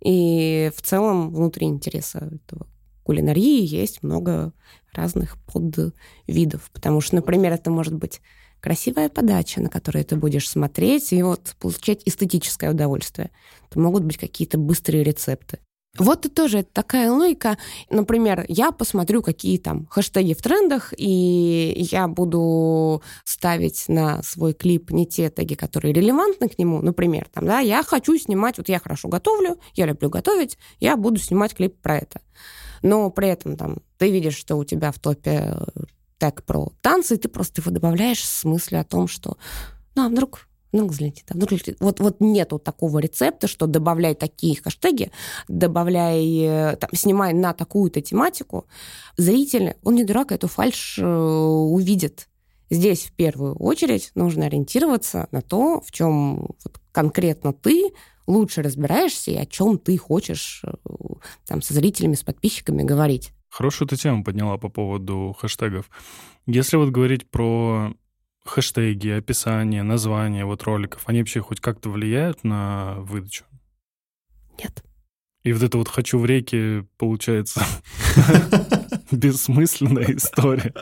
и в целом внутри интереса этого кулинарии есть много разных подвидов. Потому что, например, это может быть красивая подача, на которую ты будешь смотреть и вот получать эстетическое удовольствие. Это могут быть какие-то быстрые рецепты. Вот и тоже такая логика. Например, я посмотрю, какие там хэштеги в трендах, и я буду ставить на свой клип не те теги, которые релевантны к нему. Например, там, да, я хочу снимать, вот я хорошо готовлю, я люблю готовить, я буду снимать клип про это. Но при этом там ты видишь, что у тебя в топе тег про танцы, и ты просто его добавляешь с мыслью о том, что ну, а вдруг ну, взлетит, а вдруг взлетит. Вот, нету такого рецепта, что добавляй такие хэштеги, добавляй, э, там, снимай на такую-то тематику. Зритель, он не дурак, эту фальш э, увидит. Здесь в первую очередь нужно ориентироваться на то, в чем вот конкретно ты лучше разбираешься и о чем ты хочешь э, там, со зрителями, с подписчиками говорить. Хорошую ты тему подняла по поводу хэштегов. Если вот говорить про хэштеги, описание, название вот роликов, они вообще хоть как-то влияют на выдачу? Нет. И вот это вот «хочу в реке» получается бессмысленная история.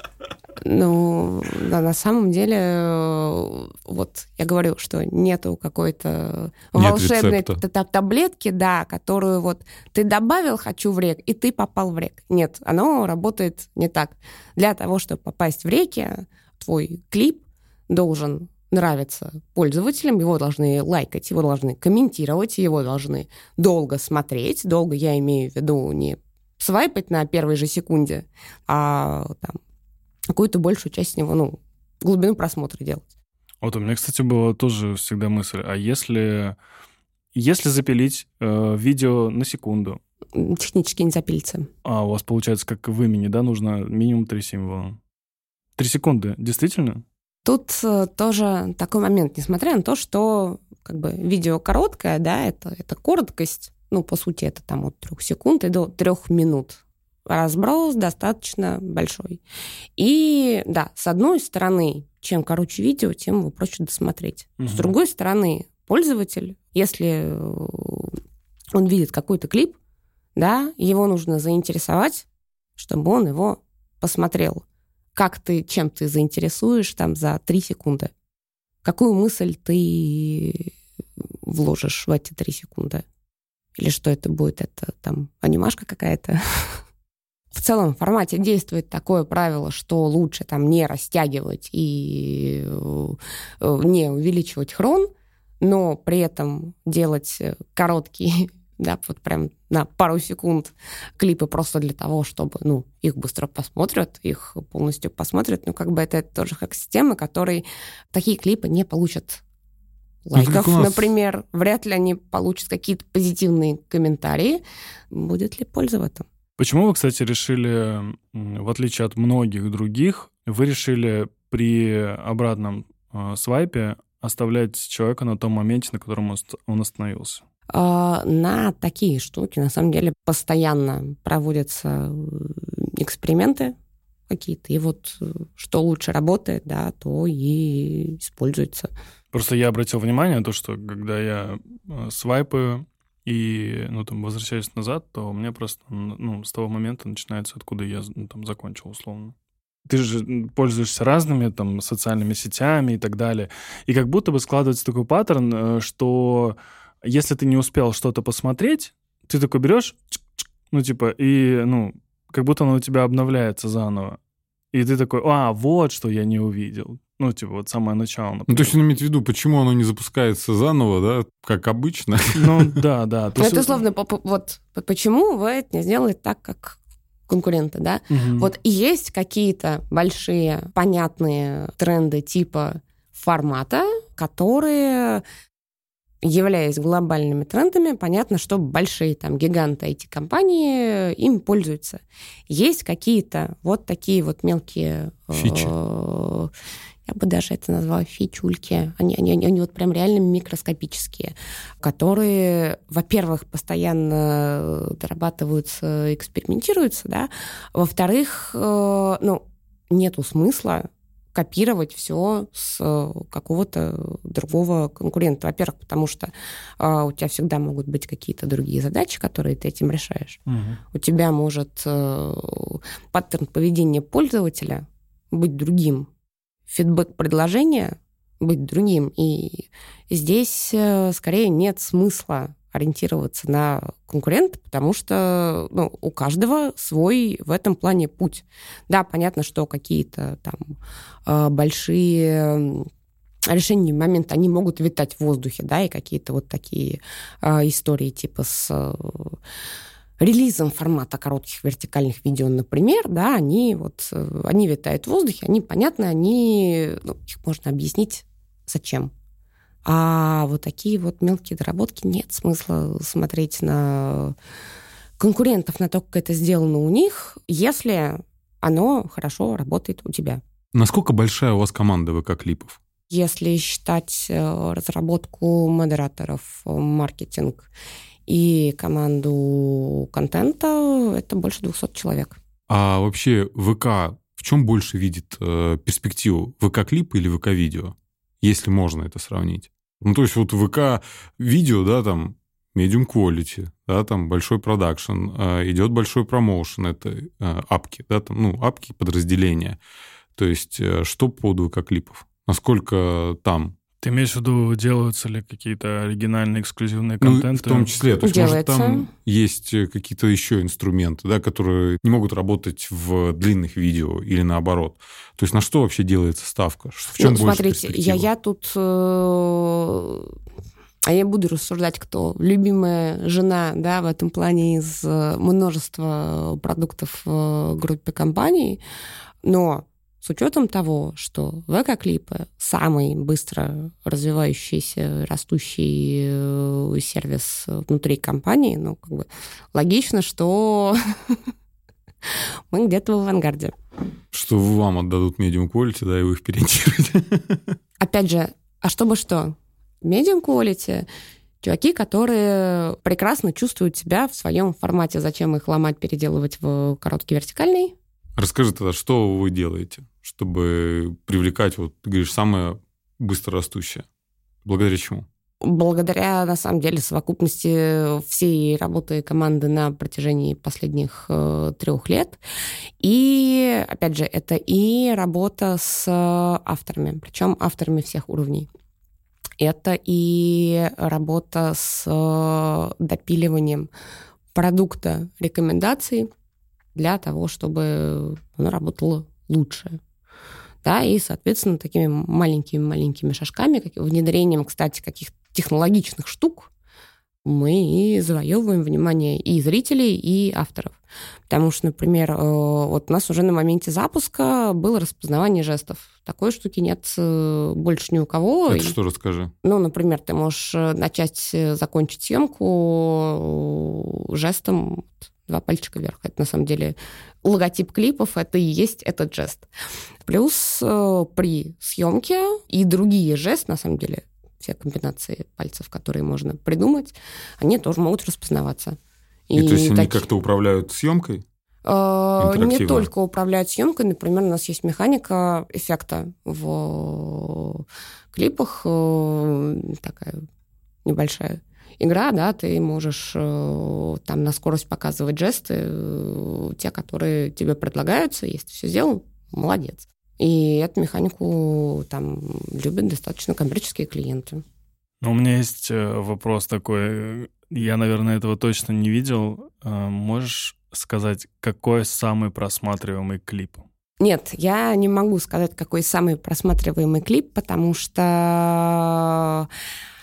Ну, да, на самом деле, вот я говорю, что нету какой-то Нет волшебной таблетки, да, которую вот ты добавил «хочу в рек», и ты попал в рек. Нет, оно работает не так. Для того, чтобы попасть в реки, твой клип должен нравиться пользователям, его должны лайкать, его должны комментировать, его должны долго смотреть. Долго я имею в виду не свайпать на первой же секунде, а там, какую-то большую часть него, ну, глубину просмотра делать. Вот у меня, кстати, была тоже всегда мысль, а если, если запилить э, видео на секунду? Технически не запилится. А у вас получается, как в имени, да, нужно минимум три символа? Три секунды, действительно? Тут э, тоже такой момент, несмотря на то, что как бы видео короткое, да, это, это короткость, ну, по сути, это там от трех секунд и до трех минут разброс достаточно большой. И да, с одной стороны, чем короче видео, тем его проще досмотреть. Угу. С другой стороны, пользователь, если э, он видит какой-то клип, да, его нужно заинтересовать, чтобы он его посмотрел. Как ты, чем ты заинтересуешь там за три секунды? Какую мысль ты вложишь в эти три секунды? Или что это будет? Это там анимашка какая-то? в целом в формате действует такое правило, что лучше там не растягивать и э, не увеличивать хрон, но при этом делать короткие, да, вот прям на пару секунд клипы просто для того, чтобы, ну, их быстро посмотрят, их полностью посмотрят. Ну, как бы это тоже как система, которые такие клипы не получат ну, лайков, ну, например. Вряд ли они получат какие-то позитивные комментарии. Будет ли польза в этом? Почему вы, кстати, решили, в отличие от многих других, вы решили при обратном э, свайпе оставлять человека на том моменте, на котором он остановился? А, на такие штуки, на самом деле, постоянно проводятся эксперименты какие-то. И вот э, что лучше работает, да, то и используется. Просто я обратил внимание на то, что когда я э, свайпаю, и, ну, там, возвращаясь назад, то меня просто, ну, с того момента начинается, откуда я, ну, там, закончил, условно. Ты же пользуешься разными, там, социальными сетями и так далее. И как будто бы складывается такой паттерн, э, что если ты не успел что-то посмотреть, ты такой берешь, ну, типа, и, ну, как будто оно у тебя обновляется заново. И ты такой, а, вот что я не увидел. Ну, типа, вот самое начало. Например. Ну, то есть он имеет в виду, почему оно не запускается заново, да, как обычно? Ну, да, да. Ну, это условно, вот почему вы это не сделали так, как конкуренты, да? Угу. Вот и есть какие-то большие понятные тренды типа формата, которые являясь глобальными трендами, понятно, что большие там гиганты IT-компании им пользуются. Есть какие-то вот такие вот мелкие... Фичи. Э, я бы даже это назвала фичульки. Они, они, они, они вот прям реально микроскопические, которые, во-первых, постоянно дорабатываются, экспериментируются, да, во-вторых, э, ну, нету смысла копировать все с э, какого-то другого конкурента. Во-первых, потому что э, у тебя всегда могут быть какие-то другие задачи, которые ты этим решаешь. Угу. У тебя может э, паттерн поведения пользователя быть другим, фидбэк предложения быть другим. И здесь э, скорее нет смысла ориентироваться на конкурента, потому что ну, у каждого свой в этом плане путь. Да, понятно, что какие-то там э, большие решения в момент, они могут витать в воздухе, да, и какие-то вот такие э, истории типа с э, релизом формата коротких вертикальных видео, например, да, они вот, они витают в воздухе, они, понятно, они, ну, их можно объяснить, зачем. А вот такие вот мелкие доработки нет смысла смотреть на конкурентов, на то, как это сделано у них, если оно хорошо работает у тебя. Насколько большая у вас команда ВК-клипов? Если считать э, разработку модераторов, маркетинг и команду контента, это больше 200 человек. А вообще ВК в чем больше видит э, перспективу? ВК-клип или ВК-видео? Если можно это сравнить. Ну, то есть вот ВК-видео, да, там, medium quality, да, там большой продакшн, э, идет большой промоушен, это э, апки, да, там, ну, апки подразделения. То есть э, что по ВК-клипов? Насколько там ты имеешь в виду, делаются ли какие-то оригинальные эксклюзивные контенты? Ну, в том числе. То есть, Делается. может, там есть какие-то еще инструменты, да, которые не могут работать в длинных видео или наоборот. То есть на что вообще делается ставка? В чем ну, больше смотрите, я, я тут... Э, а я буду рассуждать, кто любимая жена, да, в этом плане из множества продуктов в группе компаний. Но с учетом того, что ВК-клипы самый быстро развивающийся, растущий э, сервис внутри компании, ну, как бы логично, что мы где-то в авангарде. Что вам отдадут medium quality, да, и вы их переориентируете. Опять же, а чтобы что? Medium quality чуваки, которые прекрасно чувствуют себя в своем формате. Зачем их ломать, переделывать в короткий вертикальный? Расскажи тогда, что вы делаете, чтобы привлекать, вот ты говоришь, самое быстрорастущее? Благодаря чему? Благодаря, на самом деле, совокупности всей работы команды на протяжении последних э, трех лет. И, опять же, это и работа с авторами, причем авторами всех уровней. Это и работа с допиливанием продукта рекомендаций, для того, чтобы оно работало лучше. Да, и, соответственно, такими маленькими-маленькими шажками, как внедрением, кстати, каких-то технологичных штук, мы и завоевываем внимание и зрителей, и авторов. Потому что, например, э, вот у нас уже на моменте запуска было распознавание жестов. Такой штуки нет э, больше ни у кого. Это что, расскажи. Ну, например, ты можешь э, начать закончить съемку жестом два пальчика вверх. Это на самом деле логотип клипов, это и есть этот жест. Плюс э, при съемке и другие жесты, на самом деле, все комбинации пальцев, которые можно придумать, они тоже могут распознаваться. И, и то есть так... они как-то управляют съемкой? Э, не только управляют съемкой, например, у нас есть механика эффекта в клипах э, такая небольшая игра, да, ты можешь э, там на скорость показывать жесты, э, те, которые тебе предлагаются, если все сделал, молодец. И эту механику там любят достаточно коммерческие клиенты. Ну, у меня есть э, вопрос такой. Я, наверное, этого точно не видел. Можешь сказать, какой самый просматриваемый клип? Нет, я не могу сказать, какой самый просматриваемый клип, потому что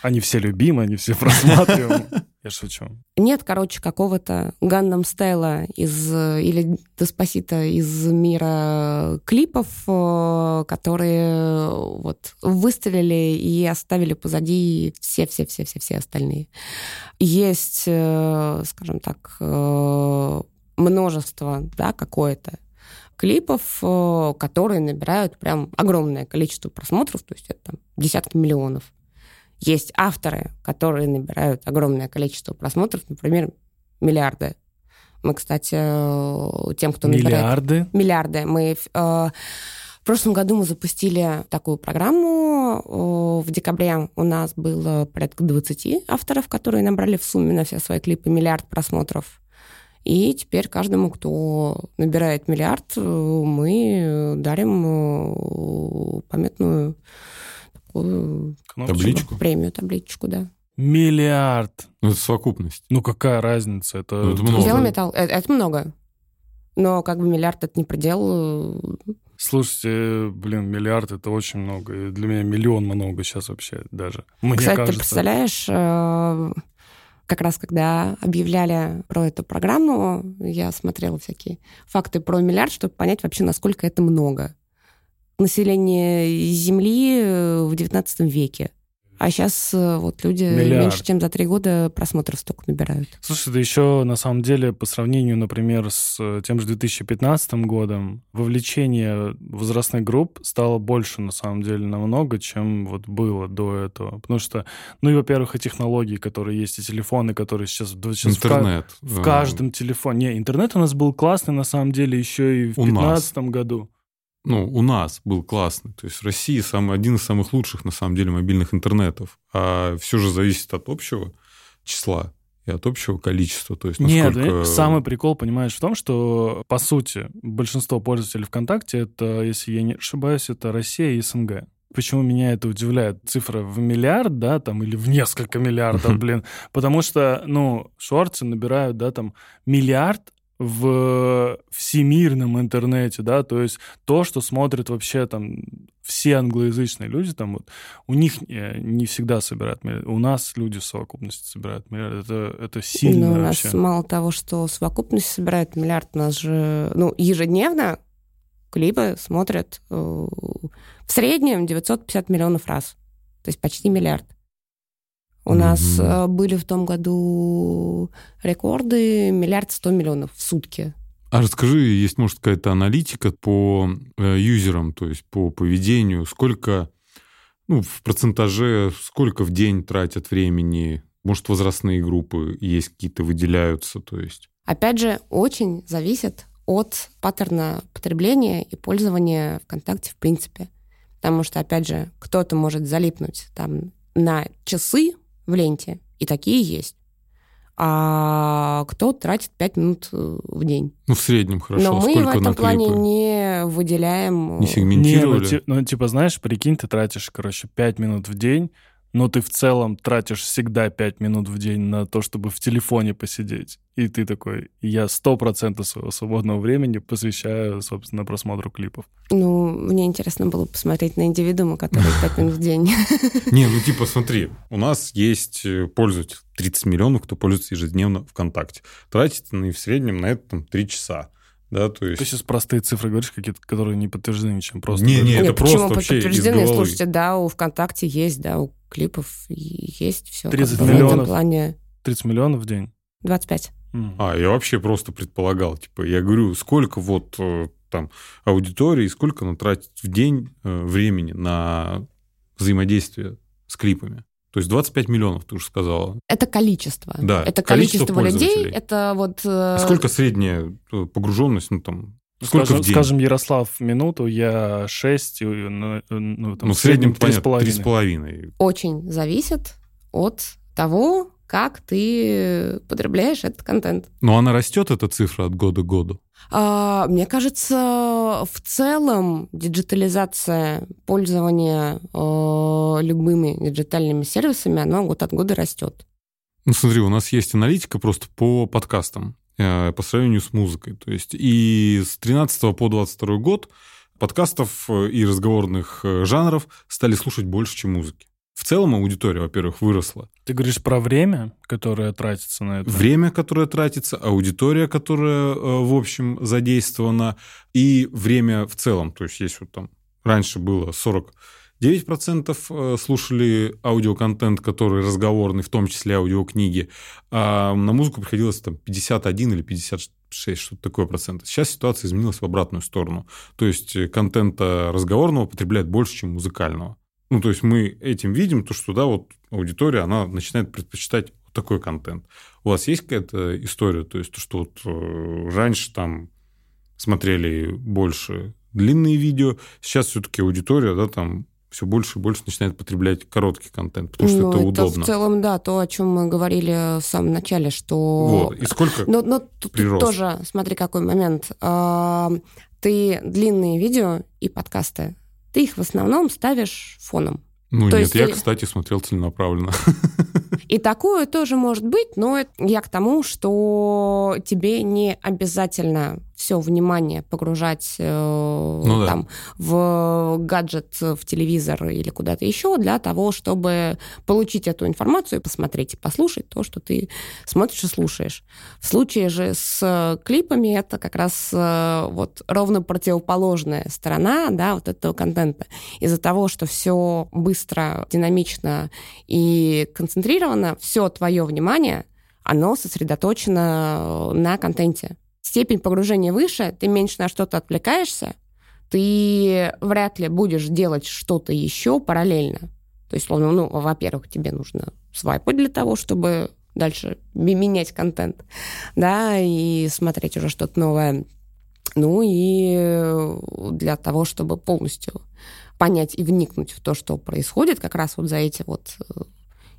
Они все любимы, они все просматриваемы. Я шучу. Нет, короче, какого-то Ганнам Стайла из, или Деспасита из мира клипов, э, которые вот выстрелили и оставили позади все-все-все-все-все остальные. Есть, э, скажем так, э, множество, да, какое-то клипов, которые набирают прям огромное количество просмотров, то есть это там десятки миллионов. Есть авторы, которые набирают огромное количество просмотров, например, миллиарды. Мы, кстати, э, тем, кто миллиарды? набирает... Миллиарды? Миллиарды. Мы... Э, в прошлом году мы запустили такую программу. Э, в декабре у нас было порядка 20 авторов, которые набрали в сумме на все свои клипы миллиард просмотров. И теперь каждому, кто набирает миллиард, мы дарим пометную такую Кнопочку. табличку. Премию, табличку, да. Миллиард. Ну, это совокупность. Ну, какая разница? Это, ну, это много. Сделал металл. Это, это много. Но как бы миллиард это не предел. Слушайте, блин, миллиард это очень много. И для меня миллион много сейчас вообще даже. Мне Кстати, кажется... ты представляешь, э, как раз когда объявляли про эту программу, я смотрела всякие факты про миллиард, чтобы понять вообще, насколько это много население Земли э, в XIX веке. А сейчас э, вот люди Миллиард. меньше, чем за три года просмотров столько набирают. Слушай, это еще на самом деле по сравнению, например, с э, тем же 2015 годом, вовлечение возрастных групп стало больше на самом деле намного, чем вот было до этого. Потому что, ну и, во-первых, и технологии, которые есть, и телефоны, которые сейчас... сейчас интернет. В, в каждом телефоне. Не, интернет у нас был классный на самом деле еще и в 2015 году ну, у нас был классный. То есть в России самый, один из самых лучших, на самом деле, мобильных интернетов. А все же зависит от общего числа и от общего количества. То есть насколько... Нет, самый прикол, понимаешь, в том, что, по сути, большинство пользователей ВКонтакте, это, если я не ошибаюсь, это Россия и СНГ. Почему меня это удивляет? Цифра в миллиард, да, там, или в несколько миллиардов, блин. Потому что, ну, шорты набирают, да, там, миллиард в всемирном интернете, да, то есть то, что смотрят вообще там все англоязычные люди, там вот, у них не, не всегда собирают миллиард. У нас люди в совокупности собирают миллиард. Это, это сильно ну, у нас вообще. мало того, что совокупность собирает миллиард, у нас же, ну, ежедневно клипы смотрят э, в среднем 950 миллионов раз. То есть почти миллиард. У mm-hmm. нас э, были в том году рекорды миллиард сто миллионов в сутки. А расскажи, есть, может, какая-то аналитика по э, юзерам, то есть по поведению, сколько, ну, в процентаже, сколько в день тратят времени, может, возрастные группы есть какие-то, выделяются, то есть? Опять же, очень зависит от паттерна потребления и пользования ВКонтакте в принципе. Потому что, опять же, кто-то может залипнуть там на часы в ленте. И такие есть. А кто тратит 5 минут э, в день. Ну, в среднем хорошо. Но мы Сколько в этом плане не выделяем... Не сегментировали? Не, ну, ну, типа, знаешь, прикинь, ты тратишь, короче, 5 минут в день, но ты в целом тратишь всегда 5 минут в день на то, чтобы в телефоне посидеть. И ты такой, я 100% своего свободного времени посвящаю, собственно, просмотру клипов. Ну, мне интересно было посмотреть на индивидуума, который 5 минут в день. Не, ну типа смотри, у нас есть э, пользователь 30 миллионов, кто пользуется ежедневно ВКонтакте. Тратит в среднем на это там, 3 часа. Да, то есть... Ты сейчас простые цифры говоришь, какие-то, которые не подтверждены ничем. Просто не, не, это просто вообще подтверждены? Слушайте, да, у ВКонтакте есть, да, у клипов есть все. 30 как бы, миллионов. плане... 30 миллионов в день? 25. Mm. А, я вообще просто предполагал, типа, я говорю, сколько вот э, там аудитории, сколько она тратит в день э, времени на взаимодействие с клипами. То есть 25 миллионов, ты уже сказала. Это количество. Да, это количество, количество людей. Это вот... Э... Сколько средняя э, погруженность, ну там, сколько скажем, в день? Скажем, Ярослав, минуту, я 6, ну, ну, там, ну в среднем, среднем 3,5. Очень зависит от того, как ты потребляешь этот контент. Но она растет, эта цифра, от года к году? А, мне кажется, в целом диджитализация пользования э, любыми диджитальными сервисами, она год от года растет. Ну, смотри, у нас есть аналитика просто по подкастам э, по сравнению с музыкой. То есть и с 13 по 22 год подкастов э, и разговорных э, жанров стали слушать больше, чем музыки. В целом аудитория, во-первых, выросла. Ты говоришь про время, которое тратится на это? Время, которое тратится, аудитория, которая, э, в общем, задействована, и время в целом. То есть есть вот там... Раньше было 40 9% э, слушали аудиоконтент, который разговорный, в том числе аудиокниги, а на музыку приходилось там 51 или 56, что-то такое процент. Сейчас ситуация изменилась в обратную сторону. То есть э, контента разговорного потребляет больше, чем музыкального. Ну, то есть мы этим видим то, что, да, вот аудитория, она начинает предпочитать такой контент. У вас есть какая-то история, то есть то, что вот э, раньше там смотрели больше длинные видео, сейчас все-таки аудитория, да, там все больше и больше начинает потреблять короткий контент, потому что ну, это, это удобно. в целом, да, то, о чем мы говорили в самом начале, что... Вот, и сколько Но, но тут, тут тоже, смотри, какой момент. Ты длинные видео и подкасты, ты их в основном ставишь фоном. Ну То нет, есть я, кстати, смотрел целенаправленно. И такое тоже может быть, но я к тому, что тебе не обязательно все внимание погружать э, ну, там, да. в гаджет, в телевизор или куда-то еще для того, чтобы получить эту информацию посмотреть и послушать то, что ты смотришь и слушаешь. В случае же с клипами это как раз э, вот ровно противоположная сторона да, вот этого контента. Из-за того, что все быстро, динамично и концентрировано, все твое внимание оно сосредоточено на контенте степень погружения выше, ты меньше на что-то отвлекаешься, ты вряд ли будешь делать что-то еще параллельно. То есть, словно, ну, во-первых, тебе нужно свайпать для того, чтобы дальше менять контент, да, и смотреть уже что-то новое. Ну и для того, чтобы полностью понять и вникнуть в то, что происходит, как раз вот за эти вот э,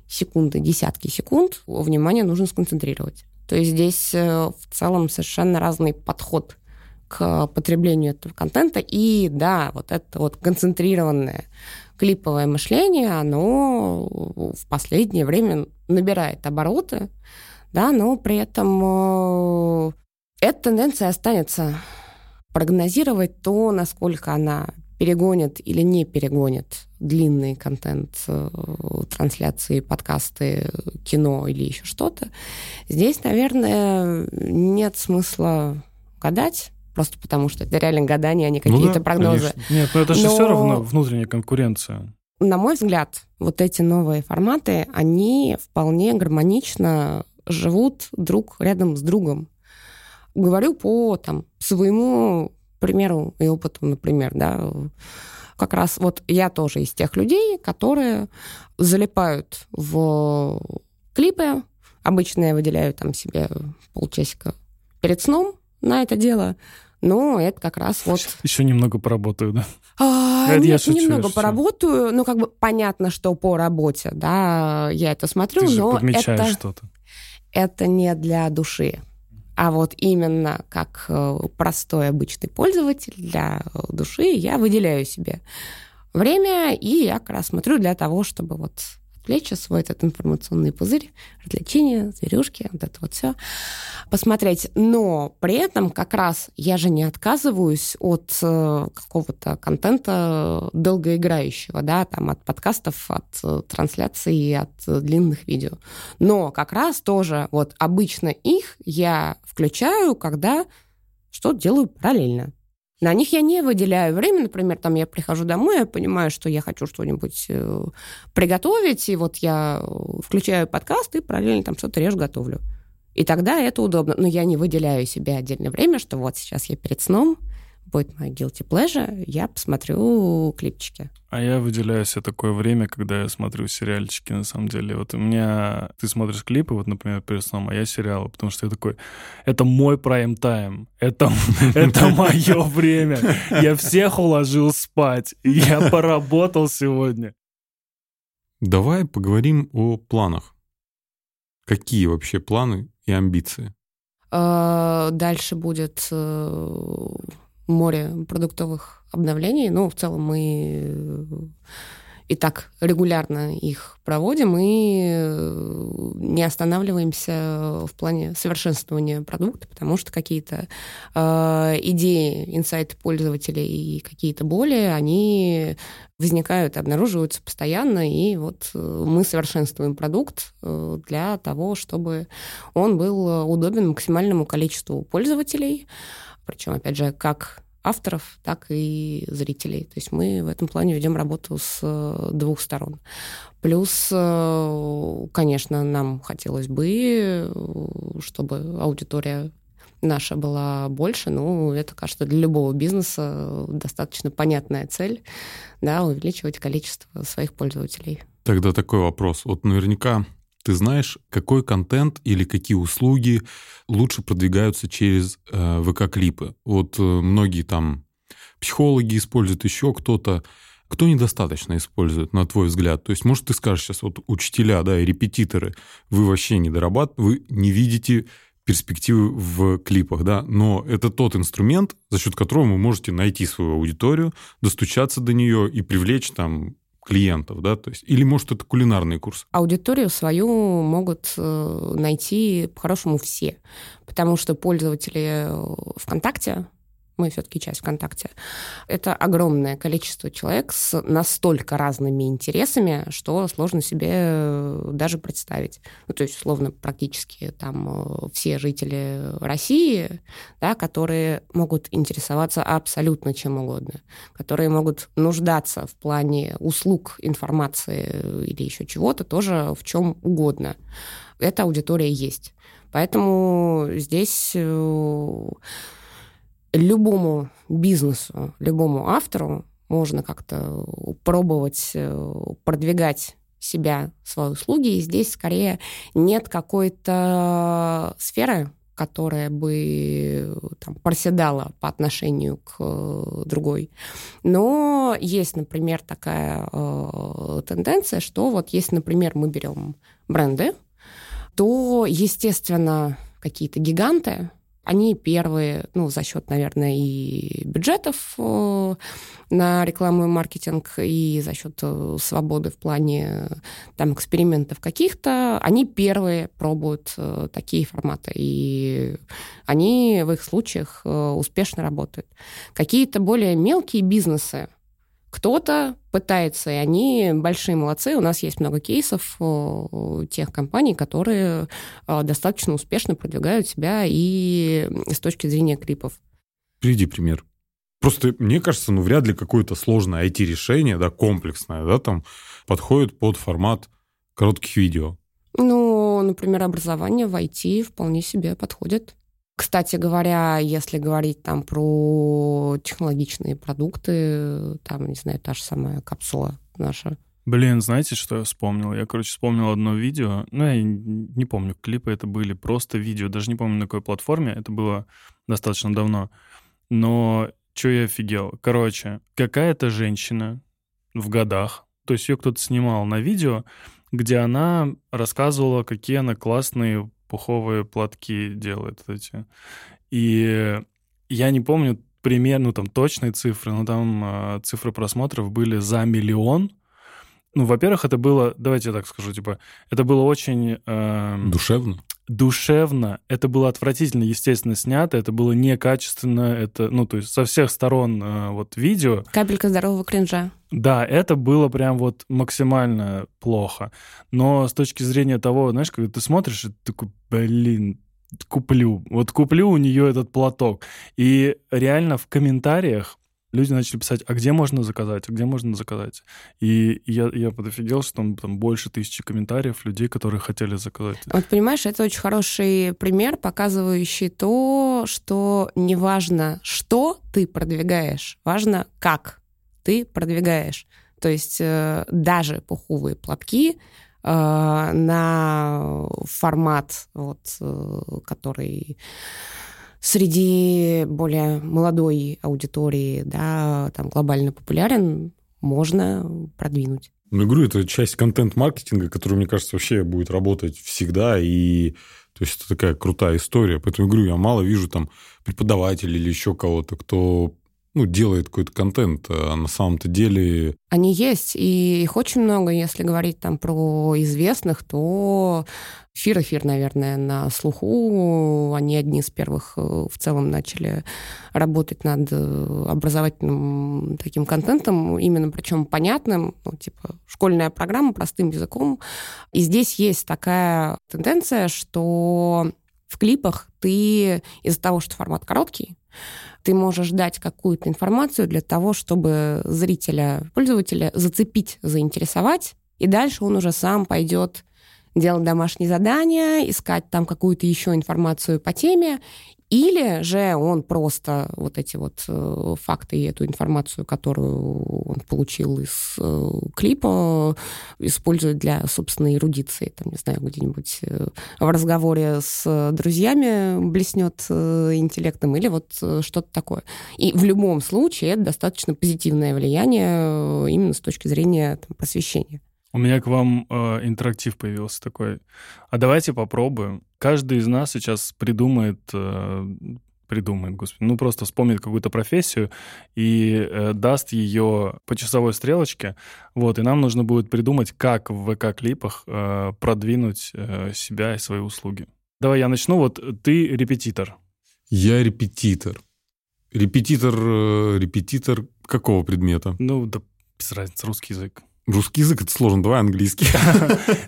секунды, десятки секунд, внимание нужно сконцентрировать. То есть здесь э, в целом совершенно разный подход к потреблению этого контента. И да, вот это вот концентрированное клиповое мышление, оно в последнее время набирает обороты, да, но при этом э, эта тенденция останется. Прогнозировать то, насколько она перегонит или не перегонит длинный контент, э, трансляции, подкасты, кино или еще что-то. Здесь, наверное, нет смысла гадать, просто потому что это реально гадание, а не ну какие-то ну да, прогнозы. Конечно. Нет, но это же но... все равно внутренняя конкуренция. На мой взгляд, вот эти новые форматы, они вполне гармонично живут друг рядом с другом. Говорю по там, своему примеру и опыту, например, да, как раз вот я тоже из тех людей, которые залипают в клипы. Обычно я выделяю там себе полчасика перед сном на это дело. Но это как раз вот... Еще немного поработаю, да? А, это нет, шучу, немного поработаю. Ну, как бы понятно, что по работе, да, я это смотрю, Ты же но это... что-то. Это не для души. А вот именно как э, простой обычный пользователь для души я выделяю себе время, и я как раз смотрю для того, чтобы вот отвлечься, свой этот информационный пузырь, развлечения, зверюшки, вот это вот все посмотреть. Но при этом как раз я же не отказываюсь от э, какого-то контента долгоиграющего, да, там от подкастов, от э, трансляций, от длинных видео. Но как раз тоже вот обычно их я включаю, когда что делаю параллельно. На них я не выделяю время, например, там я прихожу домой, я понимаю, что я хочу что-нибудь э, приготовить, и вот я включаю подкаст и параллельно там что-то режу, готовлю. И тогда это удобно. Но я не выделяю себе отдельное время, что вот сейчас я перед сном, будет мой guilty pleasure, я посмотрю клипчики. А я выделяю себе такое время, когда я смотрю сериальчики, на самом деле. Вот у меня... Ты смотришь клипы, вот, например, перед сном, а я сериалы, потому что я такой... Это мой прайм-тайм. Это, это мое время. Я всех уложил спать. Я поработал сегодня. Давай поговорим о планах. Какие вообще планы и амбиции? А, дальше будет э, море продуктовых обновлений. Ну, в целом мы и так регулярно их проводим и э, не останавливаемся в плане совершенствования продукта, потому что какие-то э, идеи, инсайты пользователей и какие-то боли, они возникают, обнаруживаются постоянно, и вот э, мы совершенствуем продукт э, для того, чтобы он был удобен максимальному количеству пользователей, причем, опять же, как авторов, так и зрителей. То есть мы в этом плане ведем работу с э, двух сторон. Плюс, э, конечно, нам хотелось бы, э, чтобы аудитория наша была больше, ну, это, кажется, для любого бизнеса достаточно понятная цель, да, увеличивать количество своих пользователей. Тогда такой вопрос. Вот наверняка ты знаешь, какой контент или какие услуги лучше продвигаются через э, ВК-клипы? Вот э, многие там психологи используют, еще кто-то. Кто недостаточно использует, на твой взгляд? То есть, может, ты скажешь сейчас, вот учителя, да, и репетиторы, вы вообще не дорабатываете, вы не видите перспективы в клипах, да, но это тот инструмент, за счет которого вы можете найти свою аудиторию, достучаться до нее и привлечь там клиентов, да, то есть, или, может, это кулинарный курс? Аудиторию свою могут э, найти по-хорошему все, потому что пользователи э, ВКонтакте мы все-таки часть ВКонтакте, это огромное количество человек с настолько разными интересами, что сложно себе э, даже представить. Ну, то есть, условно, практически там э, все жители России, да, которые могут интересоваться абсолютно чем угодно, которые могут нуждаться в плане услуг, информации или еще чего-то тоже в чем угодно. Эта аудитория есть. Поэтому здесь э, любому бизнесу, любому автору можно как-то пробовать э, продвигать себя, свои услуги. И здесь скорее нет какой-то сферы, которая бы там, проседала по отношению к э, другой. Но есть, например, такая э, тенденция, что вот если, например, мы берем бренды, то, естественно, какие-то гиганты, они первые, ну, за счет, наверное, и бюджетов э, на рекламу и маркетинг, и за счет э, свободы в плане там экспериментов каких-то, они первые пробуют э, такие форматы, и они в их случаях успешно работают. Какие-то более мелкие бизнесы, кто-то пытается, и они большие молодцы. У нас есть много кейсов тех компаний, которые а, достаточно успешно продвигают себя и с точки зрения клипов. Приведи пример. Просто мне кажется, ну вряд ли какое-то сложное IT-решение, да, комплексное, да, там подходит под формат коротких видео. Ну, например, образование в IT вполне себе подходит. Кстати говоря, если говорить там про технологичные продукты, там, не знаю, та же самая капсула наша. Блин, знаете, что я вспомнил? Я, короче, вспомнил одно видео. Ну, я не помню, клипы это были, просто видео. Даже не помню, на какой платформе. Это было достаточно давно. Но что я офигел? Короче, какая-то женщина в годах, то есть ее кто-то снимал на видео, где она рассказывала, какие она классные пуховые платки делает эти. И я не помню примерно, ну, там, точные цифры, но там э, цифры просмотров были за миллион. Ну, во-первых, это было, давайте я так скажу, типа, это было очень... Э, Душевно? Душевно. Это было отвратительно, естественно, снято. Это было некачественно. Это, ну, то есть со всех сторон э, вот видео. Капелька здорового кринжа. Да, это было прям вот максимально плохо. Но с точки зрения того, знаешь, когда ты смотришь, ты такой, блин, куплю. Вот куплю у нее этот платок. И реально в комментариях люди начали писать, а где можно заказать, а где можно заказать. И я, я подофигел, что там, там больше тысячи комментариев людей, которые хотели заказать. Вот понимаешь, это очень хороший пример, показывающий то, что неважно, что ты продвигаешь, важно, как ты продвигаешь. То есть э, даже пуховые платки э, на формат, вот, э, который среди более молодой аудитории, да, там глобально популярен, можно продвинуть. Ну, говорю, это часть контент-маркетинга, который, мне кажется, вообще будет работать всегда, и то есть это такая крутая история. Поэтому, говорю, я мало вижу там преподавателей или еще кого-то, кто ну, делает какой-то контент, а на самом-то деле... Они есть, и их очень много. Если говорить там про известных, то Эфир-эфир, наверное, на слуху. Они одни из первых э, в целом начали работать над э, образовательным таким контентом, именно причем понятным, ну, типа школьная программа простым языком. И здесь есть такая тенденция, что в клипах ты из-за того, что формат короткий, ты можешь дать какую-то информацию для того, чтобы зрителя, пользователя зацепить, заинтересовать, и дальше он уже сам пойдет делать домашние задания, искать там какую-то еще информацию по теме, или же он просто вот эти вот э, факты и эту информацию, которую он получил из э, клипа, использует для собственной эрудиции. Там, не знаю, где-нибудь э, в разговоре с друзьями блеснет интеллектом или вот что-то такое. И в любом случае это достаточно позитивное влияние именно с точки зрения там, просвещения. У меня к вам э, интерактив появился такой. А давайте попробуем. Каждый из нас сейчас придумает, э, придумает, господи, ну просто вспомнит какую-то профессию и э, даст ее по часовой стрелочке. Вот, и нам нужно будет придумать, как в ВК-клипах э, продвинуть э, себя и свои услуги. Давай я начну. Вот ты репетитор. Я репетитор. Репетитор, э, репетитор какого предмета? Ну, да без разницы, русский язык. Русский язык это сложно, давай английский.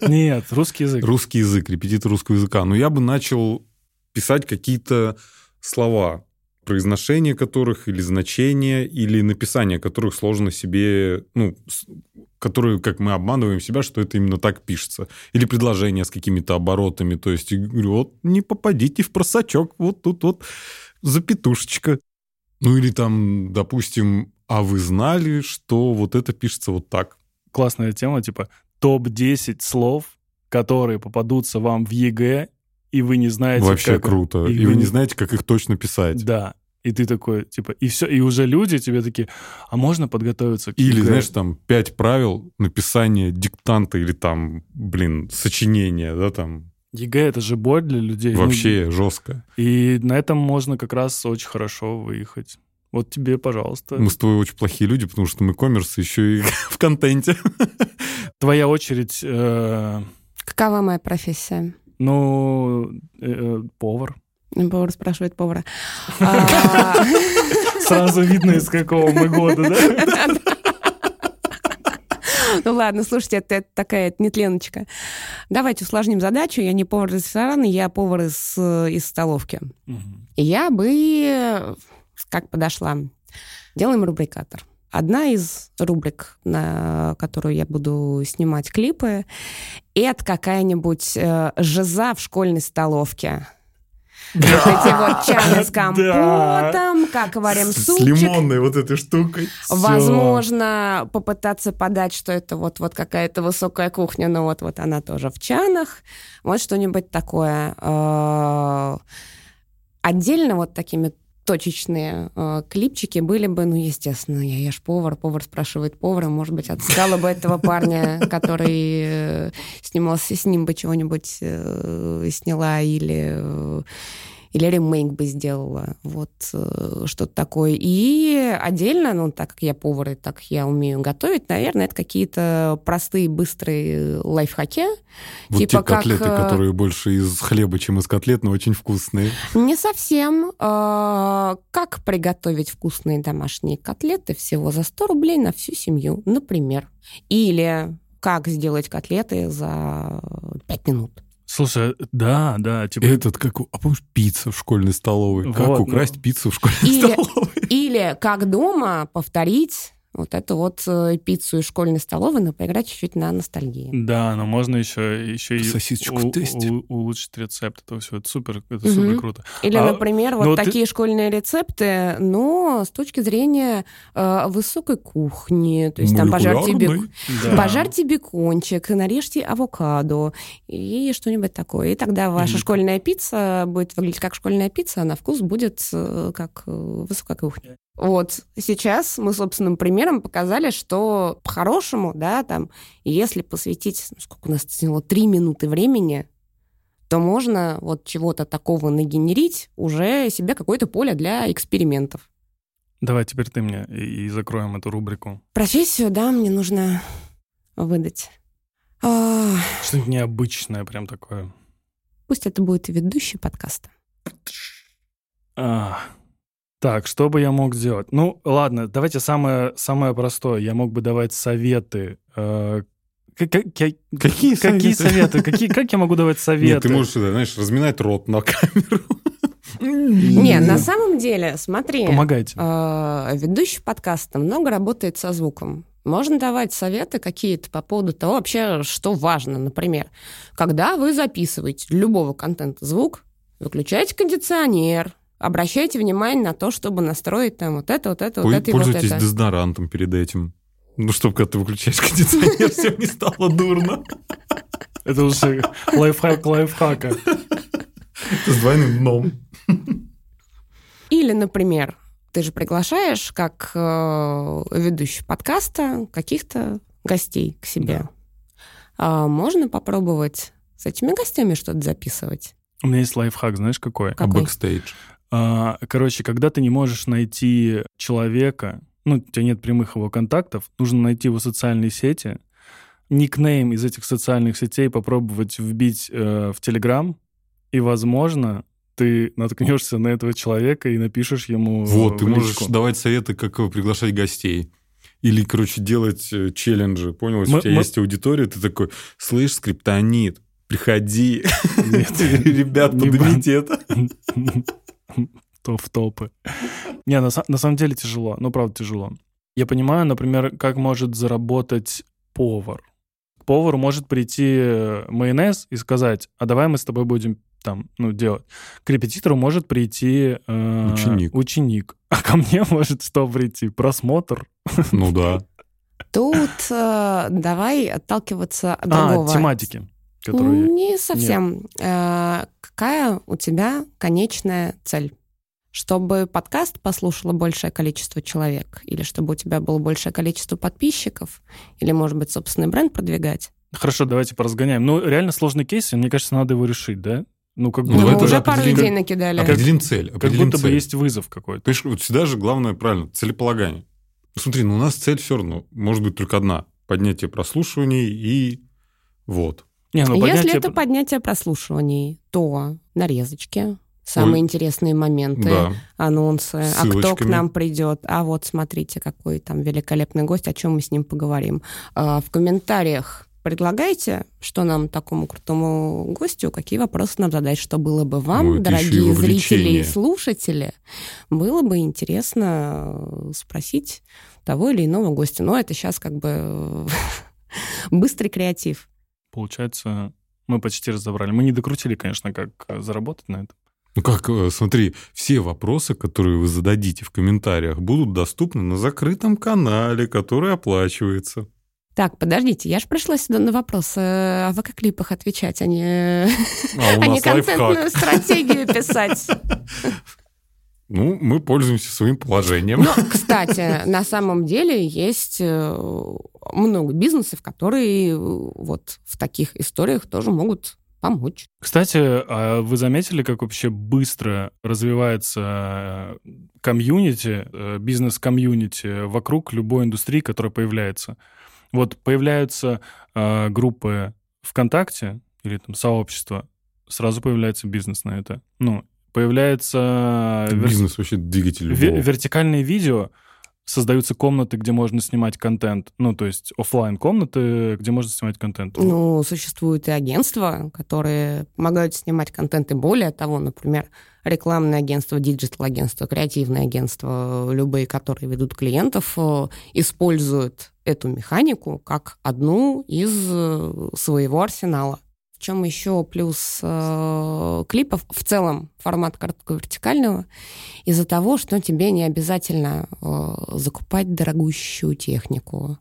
Нет, русский язык. Русский язык, репетитор русского языка. Но я бы начал писать какие-то слова, произношение которых или значение, или написание которых сложно себе, ну, которые, как мы обманываем себя, что это именно так пишется. Или предложение с какими-то оборотами. То есть, говорю, вот не попадите в просачок, вот тут вот запятушечка. Ну или там, допустим, а вы знали, что вот это пишется вот так? Классная тема, типа топ-10 слов, которые попадутся вам в ЕГЭ, и вы не знаете... Вообще как... круто. И, и вы не знаете, как их точно писать. Да. И ты такой, типа, и все, и уже люди тебе такие, а можно подготовиться к Или, ЕГЭ? знаешь, там, пять правил написания диктанта или там, блин, сочинения, да, там. ЕГЭ — это же боль для людей. Вообще ну, жестко. И на этом можно как раз очень хорошо выехать. Вот тебе, пожалуйста. Мы с тобой очень плохие люди, потому что мы коммерс еще и в контенте. Твоя очередь. Э... Какова моя профессия? Ну, э, э, повар. Повар спрашивает повара. А, Сразу видно, из какого мы года, да? Ну ладно, слушайте, это, это такая это нетленочка. Давайте усложним задачу. Я не повар из ресторана, я повар из, из столовки. Угу. Я бы как подошла. Делаем рубрикатор. Одна из рубрик, на которую я буду снимать клипы, это какая-нибудь э, жиза в школьной столовке. Да, вот эти вот чаны с компотом, да. как варим с, супчик. С лимонной вот этой штукой. Возможно, Всё. попытаться подать, что это вот, вот какая-то высокая кухня, но вот, вот она тоже в чанах. Вот что-нибудь такое. Э, отдельно вот такими точечные э, клипчики были бы, ну, естественно, я, я ж повар, повар спрашивает повара, может быть, отыскала бы этого парня, который э, снимался, с ним бы чего-нибудь э, сняла или... Э, или ремейк бы сделала, вот э, что-то такое. И отдельно, ну, так как я повар и так я умею готовить, наверное, это какие-то простые, быстрые лайфхаки. Вот типа те котлеты, как, которые больше из хлеба, чем из котлет, но очень вкусные. Не совсем. А, как приготовить вкусные домашние котлеты всего за 100 рублей на всю семью, например. Или как сделать котлеты за 5 минут. Слушай, да, да. Типа... Этот, как, а помнишь, пицца в школьной столовой? Вот, как украсть ну... пиццу в школьной или, столовой? Или как дома повторить вот эту вот э, пиццу из школьной столовой, но поиграть чуть-чуть на ностальгии. Да, но можно еще, еще Сосисочку и у, у, улучшить рецепт. Это все это супер, это угу. супер круто. Или, а, например, вот такие ты... школьные рецепты, но с точки зрения э, высокой кухни. То есть там пожарьте, бек... да. пожарьте бекончик, нарежьте авокадо и что-нибудь такое. И тогда ваша mm. школьная пицца будет выглядеть как школьная пицца, а на вкус будет э, как э, высокая кухня. Вот сейчас мы собственным примером показали, что по-хорошему, да, там, если посвятить, ну, сколько у нас заняло, три минуты времени, то можно вот чего-то такого нагенерить, уже себе какое-то поле для экспериментов. Давай теперь ты мне и, и закроем эту рубрику. Профессию, да, мне нужно выдать. А, Что-нибудь необычное прям такое. пусть это будет ведущий подкаста. А, так, что бы я мог сделать? Ну, ладно, давайте самое, самое простое. Я мог бы давать советы. э, Какие Какие советы? советы? Какие, как я могу давать советы? Нет, ты можешь, это, знаешь, разминать рот на камеру. Не, на самом деле, смотри, Помогайте. э, ведущий подкаста много работает со звуком. Можно давать советы какие-то по поводу того вообще, что важно. Например, когда вы записываете любого контента звук, выключайте кондиционер, обращайте внимание на то, чтобы настроить там вот это, вот это, вот это и вот Пользуйтесь это. дезодорантом перед этим. Ну, чтобы когда ты выключаешь кондиционер, всем не стало дурно. Это уже лайфхак лайфхака. С двойным дном. Или, например, ты же приглашаешь как э, ведущий подкаста каких-то гостей к себе. А можно попробовать с этими гостями что-то записывать? У меня есть лайфхак, знаешь какой? А Какой? бэкстейдж? А, Короче, когда ты не можешь найти человека, ну, у тебя нет прямых его контактов, нужно найти его социальные сети, никнейм из этих социальных сетей попробовать вбить э, в Телеграм, и, возможно, ты наткнешься на этого человека и напишешь ему Вот, ты можешь давать советы, как приглашать гостей. Или, короче, делать э, челленджи. Понял, если Мы- у тебя мы- есть аудитория, ты такой, слышь, скриптонит, приходи. Нет. Ребят, поднимите это. То в топы. Не, на, на самом деле тяжело. Ну, правда, тяжело. Я понимаю, например, как может заработать повар. К повару может прийти э, майонез и сказать, а давай мы с тобой будем там, ну, делать. К репетитору может прийти э, Ученик. ученик. А ко мне может что прийти? Просмотр. Ну да. Тут э, давай отталкиваться от А, другого. тематики, которые... Не совсем. Э, какая у тебя конечная цель? Чтобы подкаст послушало большее количество человек? Или чтобы у тебя было большее количество подписчиков? Или, может быть, собственный бренд продвигать? Хорошо, давайте поразгоняем. Ну, реально сложный кейс, и мне кажется, надо его решить, да? Ну, как Ну, Ну, будто, мы это уже же пару идей накидали. Определим цель. как определим будто бы цель. есть вызов какой-то. Понимаешь, вот всегда же главное, правильно, целеполагание. Ну, смотри, ну у нас цель все равно может быть только одна. Поднятие прослушиваний и вот. Не, ну, Если поднятие- это поднятие прослушиваний, то нарезочки, самые Ой. интересные моменты, Да. анонсы, а кто к Ссылочками. нам придет, а вот смотрите, какой там великолепный гость, о чем мы с ним поговорим. А, В комментариях предлагайте, что нам такому крутому гостю, какие вопросы нам задать, что было бы вам, это еще и дорогие зрители и слушатели, было бы интересно э, спросить того или иного гостя. Но это сейчас как бы быстрый креатив. Получается, мы почти разобрали. Мы не докрутили, конечно, как э, заработать на это. Ну как, э, смотри, все вопросы, которые вы зададите в комментариях, будут доступны на закрытом канале, который оплачивается. Так, подождите, я же пришла сюда на вопросы о ВК-клипах отвечать, а не, А а не контентную лайфхак. стратегию писать. Ну, мы пользуемся своим положением. Но, кстати, на самом деле есть э, много бизнесов, которые э, вот в таких историях тоже могут помочь. Кстати, а вы заметили, как вообще быстро развивается э, комьюнити, бизнес-комьюнити вокруг любой индустрии, которая появляется? Вот появляются группы ВКонтакте или там сообщества, сразу появляется бизнес на это. Ну, появляется вер- Бизнес вообще двигатель ве- любого. вертикальные видео, создаются комнаты, где можно снимать контент. Ну, то есть оффлайн комнаты, где можно снимать контент. Ну, существуют и агентства, которые помогают снимать контент, и более того, например, рекламное агентство, digital-агентство, креативное агентство, любые, которые ведут клиентов, э, используют эту механику как одну из э, своего арсенала. Чем еще плюс э, клипов в целом формат короткого-вертикального из-за того, что тебе не обязательно э, закупать дорогущую технику,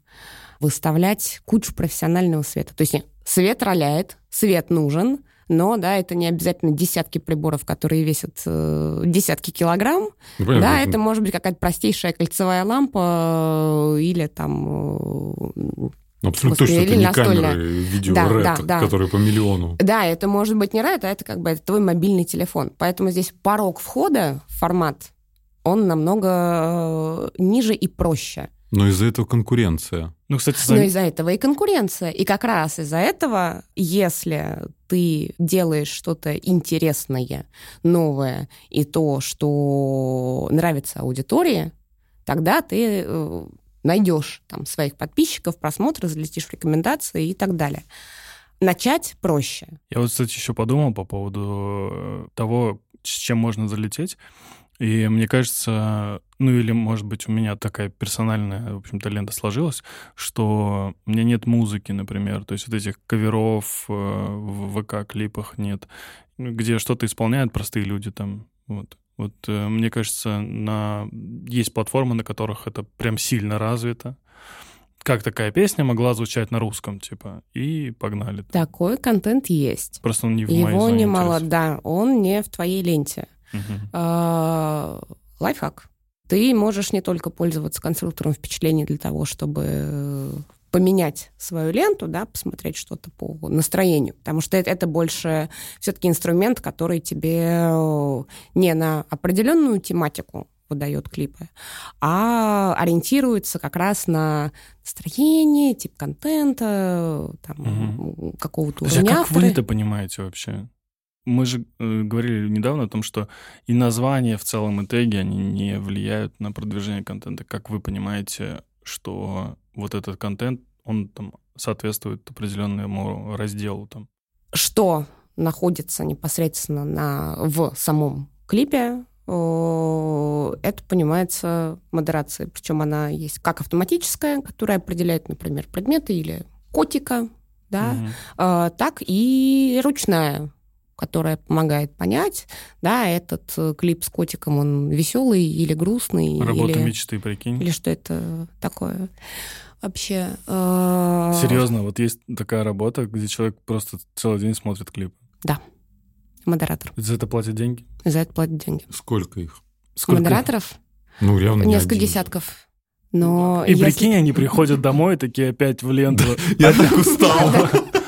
выставлять кучу профессионального света. То есть нет, свет роляет, свет нужен, но да, это не обязательно десятки приборов, которые весят э, десятки килограмм. Ну, понятно, да, это- это может быть какая-то простейшая кольцевая лампа э, или там э, абсолютно господи, точно, это или не настольная. камеры видео Да, рэд, да, да. которые по миллиону. Да, это может быть не RAID, а это как бы это твой мобильный телефон. Поэтому здесь порог входа в формат он намного э, ниже и проще. Но из-за этого конкуренция. Ну, кстати, Но за- из-за этого и конкуренция. И как раз из-за этого, если ты делаешь что-то интересное, новое, и то, что нравится аудитории, тогда ты э, найдешь там своих подписчиков, просмотры, залетишь в рекомендации и так далее. Начать проще. Я вот, кстати, еще подумал по поводу э, того, с чем можно залететь. И мне кажется, ну или, может быть, у меня такая персональная, в общем-то, лента сложилась, что у меня нет музыки, например, то есть вот этих каверов э, в ВК-клипах нет, где что-то исполняют простые люди там, вот. Вот э, мне кажется, на... есть платформы, на которых это прям сильно развито. Как такая песня могла звучать на русском, типа, и погнали. Такой контент есть. Просто он не в моей Его зоне немало, интересов. да, он не в твоей ленте. А, Лайфхак. Ты можешь не только пользоваться конструктором впечатлений для того, чтобы поменять свою ленту, да, посмотреть что-то по настроению, потому что это, это больше все-таки инструмент, который тебе э, не на определенную тематику выдает клипы, а ориентируется как раз на настроение, тип контента, там, какого-то Подожди, а уровня как вы автора. это понимаете вообще? Мы же э, говорили недавно о том, что и названия в целом, и теги, они не влияют на продвижение контента. Как вы понимаете, что вот этот контент, он там соответствует определенному разделу там? что находится непосредственно на, в самом клипе, э, это понимается модерацией. Причем она есть как автоматическая, которая определяет, например, предметы или котика, да, э, так и ручная, которая помогает понять, да, этот э, клип с котиком, он веселый или грустный, Работа или, мечты, прикинь. или что это такое вообще. э, Серьезно, вот есть такая работа, где человек просто целый день смотрит клип. Модератор. За это платят деньги? За это платят деньги. Сколько их? Сколько? Модераторов Ну, явно не несколько один. десятков. Но И если- прикинь, они приходят домой такие опять в ленту. Я так устал.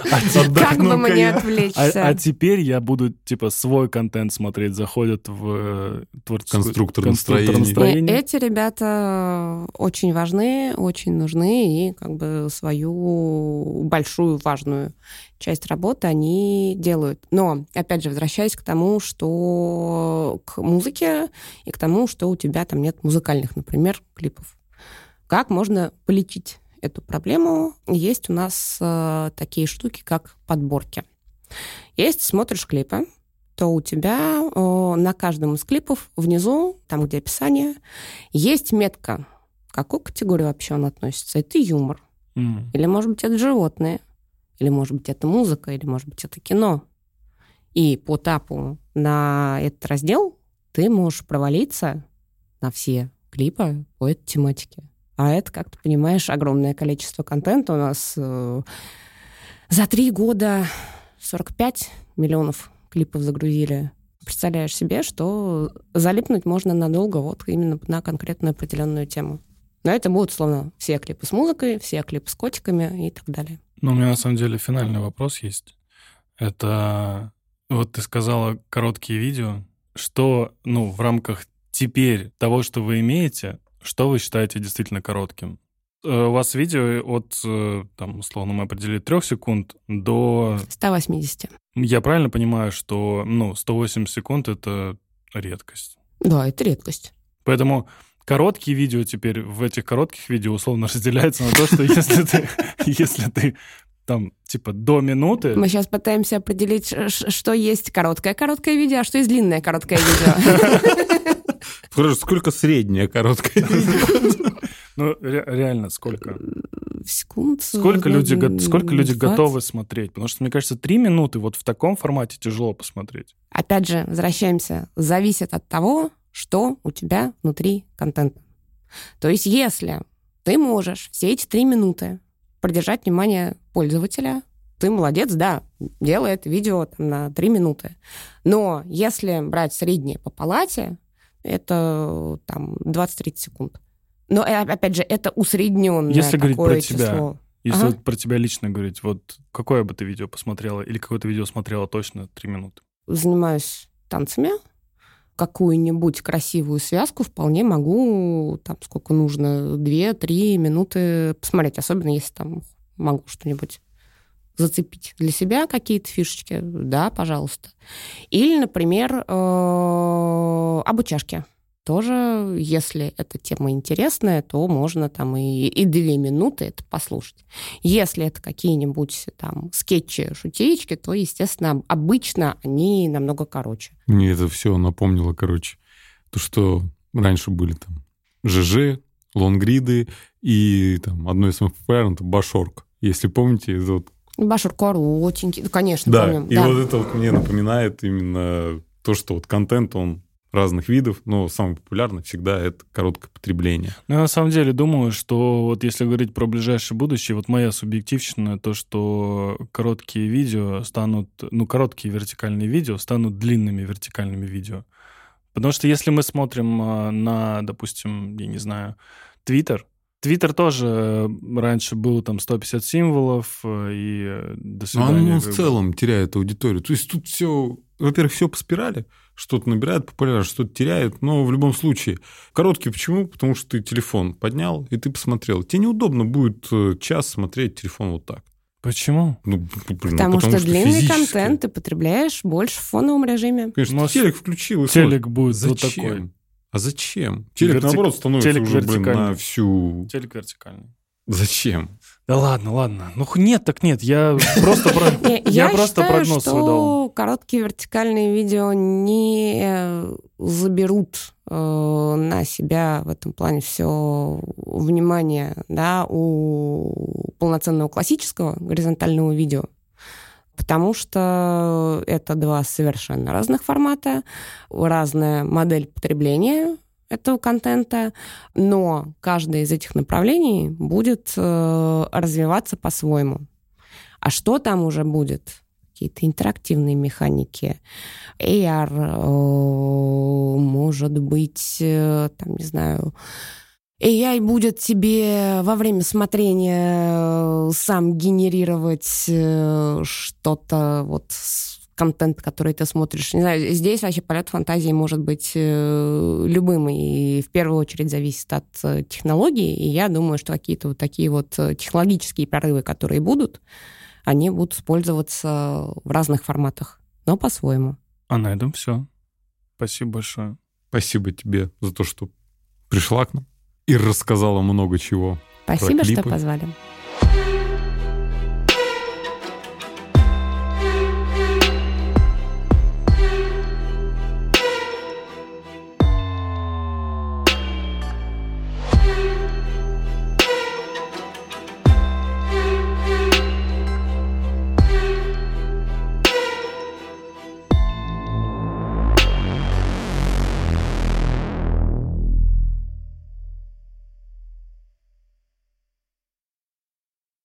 Как бы мне я. А, отвлечься? а теперь я буду, типа, свой контент смотреть. Заходят в э, творческую... Конструктор настроения. И Эти ребята очень важны, очень нужны, и как бы свою большую важную часть работы они делают. Но, опять же, возвращаясь к тому, что к музыке и к тому, что у тебя там нет музыкальных, например, клипов. Как можно полечить эту проблему? Есть у нас э, такие штуки, как подборки. Если смотришь клипы, то у тебя э, на каждом из клипов внизу, там, где описание, есть метка, к какой категории вообще он относится. Это юмор, М. или, может быть, это животные, или, может быть, это музыка, или, может быть, это кино. И по тапу на этот раздел ты можешь провалиться на все клипы по этой тематике. А это, как ты понимаешь, огромное количество контента. У нас э, за три года 45 миллионов клипов загрузили. Представляешь себе, что залипнуть можно надолго вот именно на конкретную определенную тему. Но это будут, словно, все клипы с музыкой, все клипы с котиками и так далее. Ну, у меня на самом деле финальный вопрос есть. Это вот ты сказала короткие видео. Что, ну, в рамках теперь того, что вы имеете, что вы считаете действительно коротким? Э, У вас видео от, э, там, условно, мы определили трех секунд до... 180. Я правильно понимаю, что, ну, 180 секунд — это редкость? Да, это редкость. Поэтому короткие видео теперь в этих коротких видео условно разделяются на то, что если ты, если ты там типа до минуты, Мы сейчас пытаемся определить, что есть короткое-короткое видео, а что есть длинное короткое видео. Сколько среднее короткое видео? ну ре- реально сколько? Секунд. Сколько люди, го- сколько люди 20. готовы смотреть? Потому что, мне кажется, три минуты вот в таком формате тяжело посмотреть. Опять же, возвращаемся. Зависит от того, что у тебя внутри контента. То есть, если ты можешь все эти три минуты продержать внимание пользователя, ты молодец, да, делай это видео там, на три минуты. Но если брать среднее по палате, это там 20-30 секунд. Но, э, опять же, это усредненное Если говорить про тебя, число. Если Ага. вот про тебя лично говорить, вот какое бы ты видео посмотрела или какое-то видео смотрела точно три минуты? занимаюсь танцами. какую-нибудь красивую связку вполне могу, там, сколько нужно, 2-3 минуты посмотреть, особенно если там могу что-нибудь зацепить для себя какие-то фишечки, да, пожалуйста. Или, например, э, обучашки. Тоже, если эта тема интересная, то можно там и, и две минуты это послушать. Если это какие-нибудь там скетчи, шутеечки, то, естественно, обычно они намного короче. Мне это все напомнило, короче, то, что раньше были там ЖЖ, лонгриды и там одно из самых популярных — Башорк. Если помните, это вот Башур коротенький, ну, конечно, да, помним. И да. вот это вот мне напоминает именно то, что вот контент, он разных видов, но самый популярный всегда это короткое потребление. Ну, я на самом деле думаю, что вот если говорить про ближайшее будущее, вот моя субъективщина, то, что короткие видео станут, ну, короткие вертикальные видео станут длинными вертикальными видео. Потому что если мы смотрим а, на, допустим, я не знаю, Твиттер, Твиттер тоже э, раньше был там 150 символов э, и э, до свидания. Но он в целом теряет аудиторию. То есть тут все, во-первых, все по спирали, что-то набирает популярность, что-то теряет, но в любом случае. Короткий почему? Потому что ты телефон поднял, и ты посмотрел. Тебе неудобно будет час смотреть телефон вот так. Почему? Ну, блин, потому, потому что, что длинный физически. контент ты потребляешь больше в фоновом режиме. Конечно, Может, телек включил и Телек будет Зачем? вот такой. А зачем? Телек, Вертик- наоборот, становится телек уже, блин, на всю... Телек вертикальный. Зачем? Да ладно, ладно. Ну нет, так нет. Я просто Я просто прогноз что короткие вертикальные видео не э, заберут э, на себя в этом плане все внимание да, у полноценного классического горизонтального видео. Потому что это два совершенно разных формата, разная модель потребления этого контента, но каждое из этих направлений будет э, развиваться по-своему. А что там уже будет? Какие-то интерактивные механики, AR, э, может быть, э, там, не знаю, AI будет тебе во время смотрения э, сам генерировать э, что-то, вот с- контент, который ты смотришь. Не знаю, здесь вообще полет фантазии может быть э, любым, и в первую очередь зависит от технологий, и я думаю, что какие-то вот такие вот технологические прорывы, которые будут, они будут использоваться в разных форматах, но по-своему. А на этом все. Спасибо большое. Спасибо тебе за то, что пришла к нам и рассказала много чего. Спасибо, что клипы. позвали.